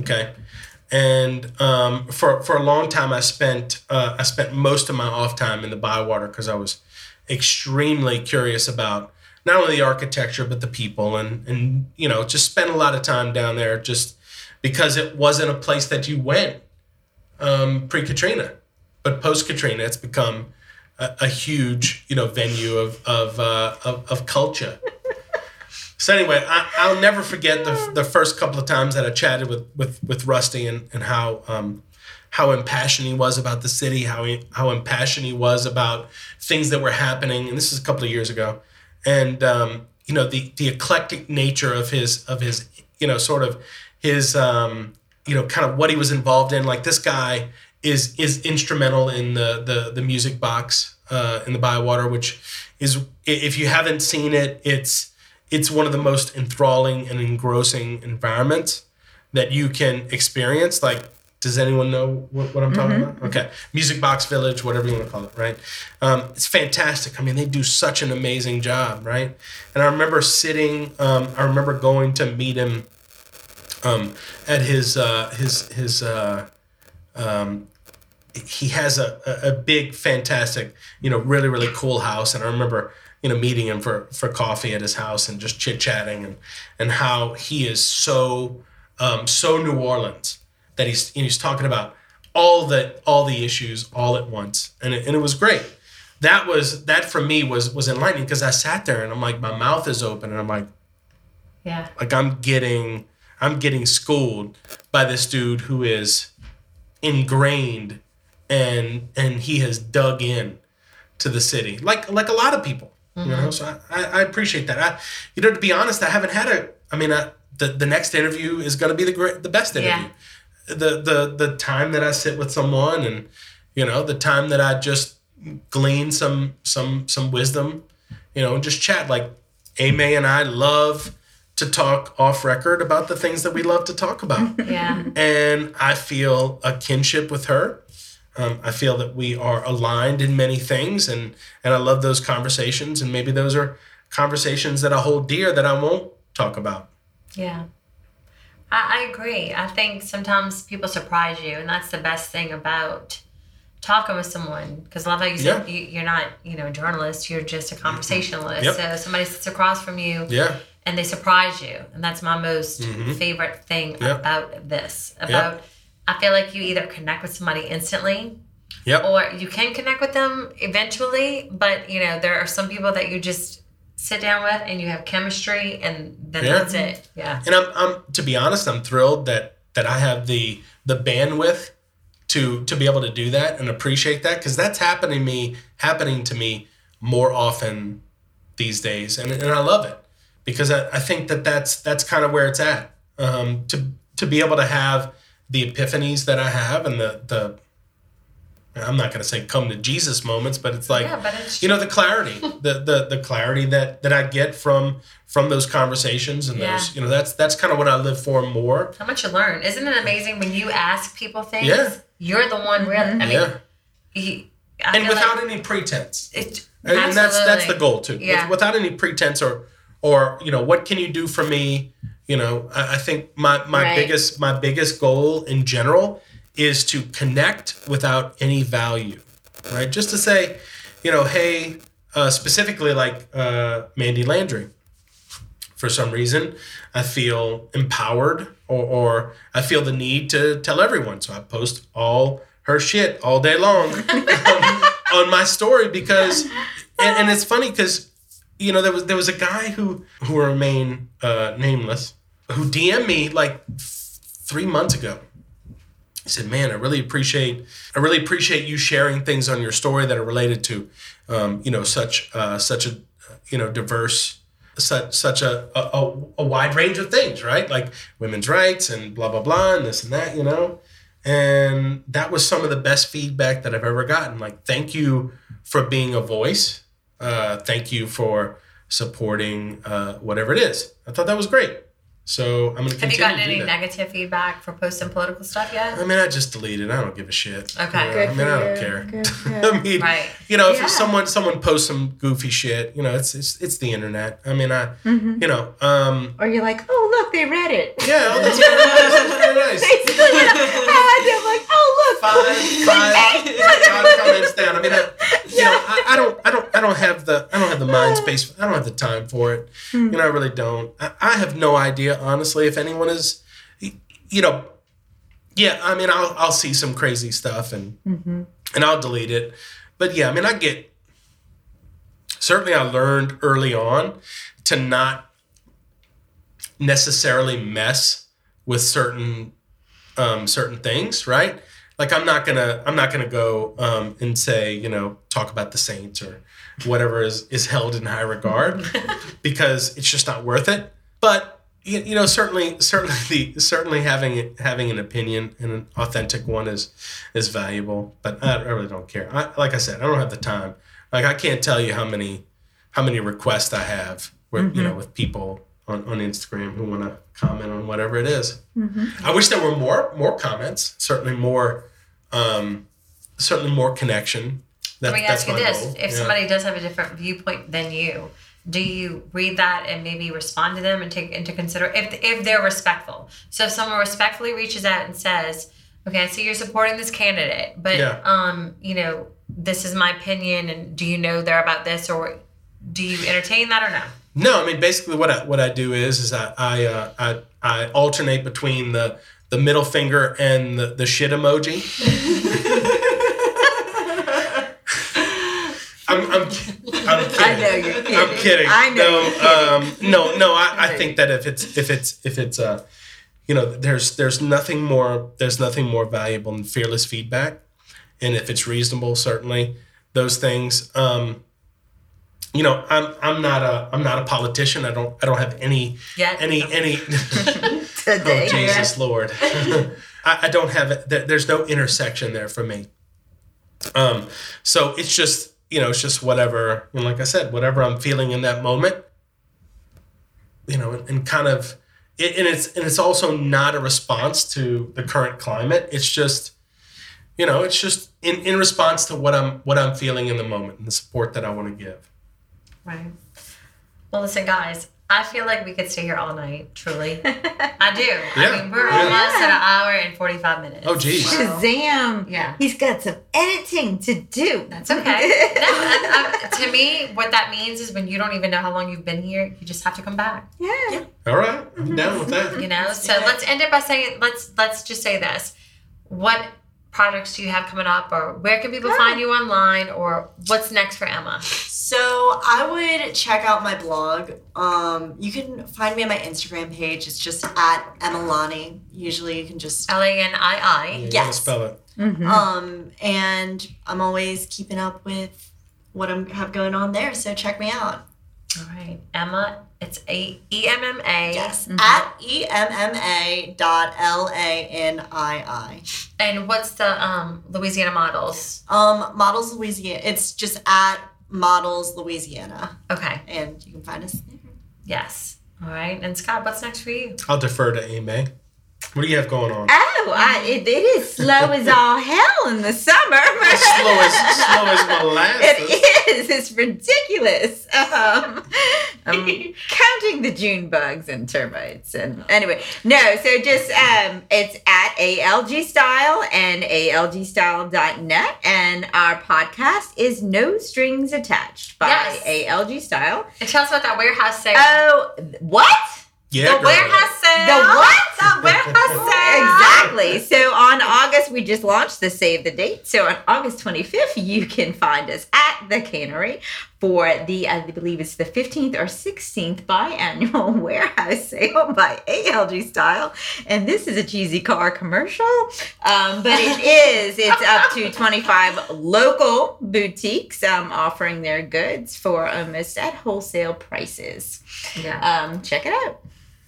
okay, and um, for for a long time I spent uh, I spent most of my off time in the Bywater because I was extremely curious about not only the architecture but the people and and you know just spent a lot of time down there just because it wasn't a place that you went um, pre Katrina, but post Katrina, it's become a, a huge you know venue of of uh, of, of culture. so anyway, I, I'll never forget the, the first couple of times that I chatted with with, with Rusty and and how um, how impassioned he was about the city, how he, how impassioned he was about things that were happening, and this is a couple of years ago, and um, you know the the eclectic nature of his of his you know sort of his um, you know kind of what he was involved in. Like this guy is is instrumental in the the the music box uh, in the Bywater, which is if you haven't seen it, it's it's one of the most enthralling and engrossing environments that you can experience. Like, does anyone know what, what I'm talking about? Okay, Music Box Village, whatever you want to call it, right? Um, it's fantastic. I mean, they do such an amazing job, right? And I remember sitting. Um, I remember going to meet him um, at his uh, his his. Uh, um, he has a, a, big, fantastic, you know, really, really cool house. And I remember, you know, meeting him for, for coffee at his house and just chit chatting and, and how he is so, um, so New Orleans that he's, he's talking about all the, all the issues all at once. And it, and it was great. That was, that for me was, was enlightening because I sat there and I'm like, my mouth is open and I'm like, Yeah. like I'm getting I'm getting schooled by this dude who is ingrained and and he has dug in to the city like like a lot of people you know? Mm-hmm. So I, I, appreciate that. I you know to be honest I haven't had a I mean I, the the next interview is going to be the great the best interview. Yeah. the the the time that I sit with someone and you know the time that I just glean some some some wisdom you know and just chat. Like Amy and I love to talk off record about the things that we love to talk about [laughs] Yeah. and I feel a kinship with her. Um, I feel that we are aligned in many things, and and I love those conversations. And maybe those are conversations that I hold dear that I won't talk about. Yeah. I, I agree. I think sometimes people surprise you, and that's the best thing about talking with someone. Because I love how you said Yeah. you, you're not, you know, a journalist. You're just a conversationalist. Yep. So somebody sits across from you, Yeah, and they surprise you, and that's my most Mhm. favorite thing Yep. about this. About I feel like you either connect with somebody instantly, Yep. or you can connect with them eventually. But you know, there are some people that you just sit down with and you have chemistry, and then Yeah. that's it. Yeah. and I'm, I'm to be honest, I'm thrilled that that I have the the bandwidth to to be able to do that and appreciate that because that's happening me happening to me more often these days, and and I love it because I, I think that that's that's kind of where it's at. Um, to to be able to have the epiphanies that I have and the the I'm not going to say come to Jesus moments, but it's like yeah, but it's you know the clarity [laughs] the, the the clarity that that i get from from those conversations and Yeah. those you know that's that's kind of what i live for more How much you learn. Isn't it amazing when you ask people things? Yeah. You're the one really. I mean, yeah he, I and without like any pretense it, and, that's that's the goal too With- Yeah. without any pretense or or you know what can you do for me? You know i, I think my my Right. biggest my biggest goal in general is to connect without any value right? Just to say you know hey uh, specifically like uh, Mandie Landry. For some reason i feel empowered or, or i feel the need to tell everyone. So i post all her shit all day long [laughs] um, on my story because and, and it's funny because you know there was there was a guy who who remain uh, nameless who DM'd me like th- three months ago. He said, "Man, I really appreciate I really appreciate you sharing things on your story that are related to um, you know such uh, such a you know diverse." Such such a, a a wide range of things, right? Like women's rights and blah blah blah and this and that, you know. And that was some of the best feedback that I've ever gotten. Like, thank you for being a voice. Uh, thank you for supporting uh, whatever it is. I thought that was great. So I'm going to Have you gotten any that. negative feedback for posting political stuff yet? I mean, I just deleted. I don't give a shit. Okay. You know, Good I mean, for I don't you. care. Good, [laughs] I mean, Right. you know, if Yeah. someone someone posts some goofy shit, you know, it's it's it's the internet. I mean, I mm-hmm. you know, um, Or you're like, oh look, they read it. yeah, oh, that's [laughs] very [laughs] nice. That's very nice. Basically, you know, I'm like, oh look, five, five, five comments down. I mean, I, you know, I, I don't, I don't, I don't have the, I don't have the mind space. I don't have the time for it. You know, I really don't. I, I have no idea, honestly, if anyone is, you know, yeah. I mean, I'll, I'll see some crazy stuff and and I'll delete it. But yeah, I mean, I get. Certainly, I learned early on to not necessarily mess with certain um, certain things, right? Like I'm not gonna I'm not gonna go um, and say you know talk about the saints or whatever is is held in high regard [laughs] because it's just not worth it. But you, you know certainly certainly the [laughs] certainly having having an opinion and an authentic one is is valuable. But I, I really don't care. I, like I said, I don't have the time Like I can't tell you how many how many requests I have with you know with people on, on Instagram who want to comment on whatever it is. I wish there were more more comments. Certainly more, um, certainly more connection. That, Let me that's ask you this: goal. If Yeah. somebody does have a different viewpoint than you, do you read that and maybe respond to them and take into consider if if they're respectful? So if someone respectfully reaches out and says, "Okay, I see you're supporting this candidate, but Yeah. um, you know, this is my opinion, and do you know they're about this, or do you entertain that or no?" No, I mean basically what I what I do is is I I uh, I, I alternate between the the middle finger and the, the shit emoji. [laughs] I'm, I'm, I'm kidding. I know you're kidding. I'm kidding. I know No, um, no, no. I, I I think that if it's if it's if it's uh, you know, there's there's nothing more there's nothing more valuable than fearless feedback, and if it's reasonable, certainly those things. Um, you know, I'm I'm not a I'm not a politician. I don't I don't have any Yeah. any any. [laughs] Today. oh Jesus Lord, [laughs] I, I don't have it. There, there's no intersection there for me. Um, so it's just you know it's just whatever. And like I said, whatever I'm feeling in that moment. You know, and, and kind of, it, and it's and it's also not a response to the current climate. It's just, you know, it's just in, in response to what I'm what I'm feeling in the moment and the support that I want to give. Right. Well, listen, guys. I feel like we could stay here all night. Truly, [laughs] I do. Yeah. I mean, we're Yeah. almost at an hour and forty-five minutes. Oh, geez. So- Shazam! Yeah. He's got some editing to do. That's okay. [laughs] no, I, I, to me, what that means is when you don't even know how long you've been here, you just have to come back. yeah. yeah. All right, I'm down with that. You know. So do let's end it by saying let's let's just say this: What projects do you have coming up, or where can people find you online, or what's next for Emma? So I would check out my blog. Um, you can find me on my Instagram page. It's just at Emalani. Usually you can just L A N I You Yes. spell it. Mhm. um, and I'm always keeping up with what I have going on there. So check me out. All right, Emma. It's a E M M A. Yes, Mhm. at e m m a dot l a n i And what's the um Louisiana models? Um, Models Louisiana. It's just at Models Louisiana, Okay. and you can find us there. Yes. All right. And Scott, what's next for you? I'll defer to Amy. What do you have going on? Oh, I, it, it is slow as all hell in the summer. slow as slow as [laughs] molasses. It is. It's ridiculous. Um, I'm [laughs] [laughs] counting the June bugs and termites. And anyway, no. So just um, it's at ALG Style and ALGStyle.net, and our podcast is No Strings Attached by Yes. ALG Style. And tell us about that warehouse sale. Oh, what? Yeah, the girl. warehouse sale. The what? The warehouse [laughs] sale. Exactly. So on [laughs] August, we just launched the Save the Date. So on August 25th, you can find us at the Cannery for the, I believe it's the 15th or 16th biannual [laughs] warehouse sale by ALG Style. And this is a cheesy car commercial, um, but it is. It's up to 25 local boutiques um, offering their goods for almost at wholesale prices. Yeah. Um, check it out.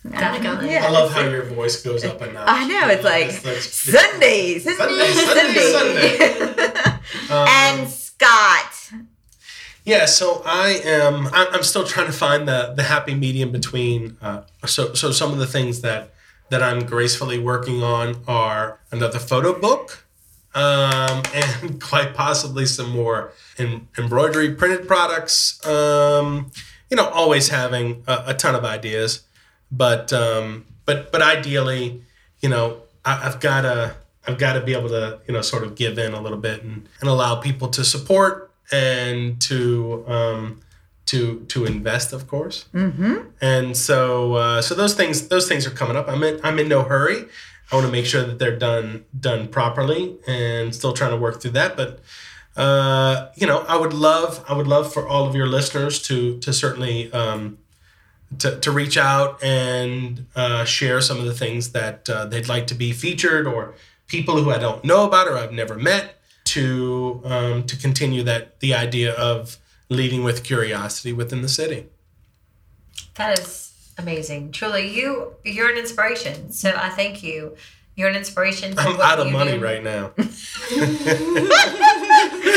Definitely. Yeah. I love how your voice goes up a notch. I know, it's like Sunday, Sunday, Sunday, Sunday. Sunday, [laughs] Um, and Scott. yeah, so I am. I'm I'm still trying to find the the happy medium between. Uh, so so some of the things that that I'm gracefully working on are another photo book, um, [laughs] and quite possibly some more em- embroidery printed products. Um, you know, always having a, a ton of ideas, but um, but but ideally, you know, I, I've got to I've got to be able to you know sort of give in a little bit and, and allow people to support and to um, to to invest, of course. Mm-hmm. And so uh, so those things those things are coming up. I'm in I'm in no hurry. I want to make sure that they're done done properly and still trying to work through that. But uh, you know, I would love I would love for all of your listeners to to certainly um, to, to reach out and uh, share some of the things that uh, they'd like to be featured or people who I don't know about or I've never met to um, to continue that the idea of leading with curiosity within the city. That is amazing. Truly, you you're an inspiration. So I thank you. You're an inspiration. To I'm out of money do. right now. [laughs] [laughs]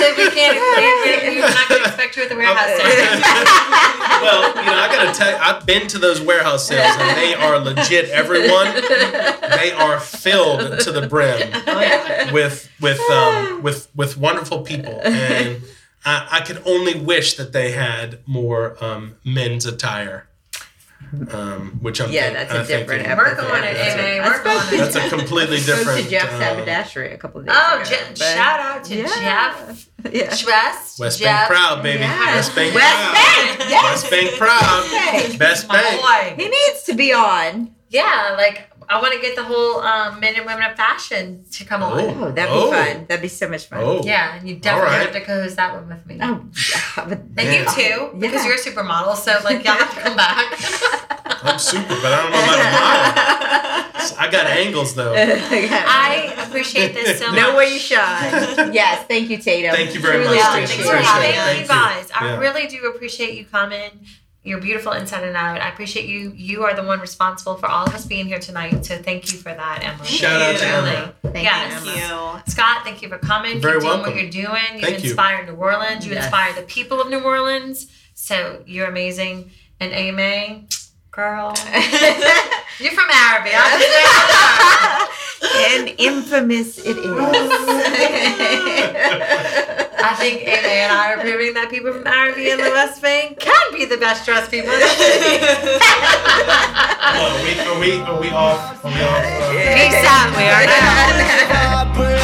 So said we can't. We, we're not going to expect you at the warehouse. sale. [laughs] well, you know, I gotta tell you, I've been to those warehouse sales and they are legit. Everyone, they are filled to the brim Oh with with um, with with wonderful people, and I, I could only wish that they had more um, men's attire. Um, which I'm Yeah, think- that's a think different it- Work on it, that's a- Amy. I Work on it. That's a completely Spoke different. to Jeff uh, Sabadashery a couple of days Oh, ago. Je- but- shout out to Yeah. Jeff. [laughs] Yeah. Schwest. West Jeff. Bank proud, baby. Yeah. West Bank West proud. Bank, yes. West Bank proud. Bank. Best My bank. boy. He needs to be on. Yeah, like I want to get the whole um, men and women of fashion to come on. Oh, that'd Oh. be fun. That'd be so much fun. Oh. Yeah, and you definitely All right. have to co-host that one with me. Oh, but- And you Yeah. too, because Yeah. you're a supermodel. So like y'all have to come back. [laughs] I'm super, but I don't know about a model. [laughs] I got angles though. [laughs] I appreciate this so much. No way you shine. yes, thank you, Tatum. Thank you very Truly much, Yeah, thanks for having Thank me, you. guys. I Yeah. really do appreciate you coming. You're beautiful inside and out. I appreciate you. You are the one responsible for all of us being here tonight. So thank you for that, Emily. Shout out to Really. Emma. Thank Yes. you, Thank Emma. you. Scott, thank you for coming. Very Keep doing welcome. what you're doing. You Thank you. inspire New Orleans. You Yes. inspire the people of New Orleans. So you're amazing. And Amy, girl, [laughs] [laughs] you're from Arabi. I and infamous it is. [laughs] I think Amy and I are proving that people from Arabi and the West Bank can be the best dressed people. in the city. Are we are we are we off? Are we off? Uh, Peace out. We are now. I pray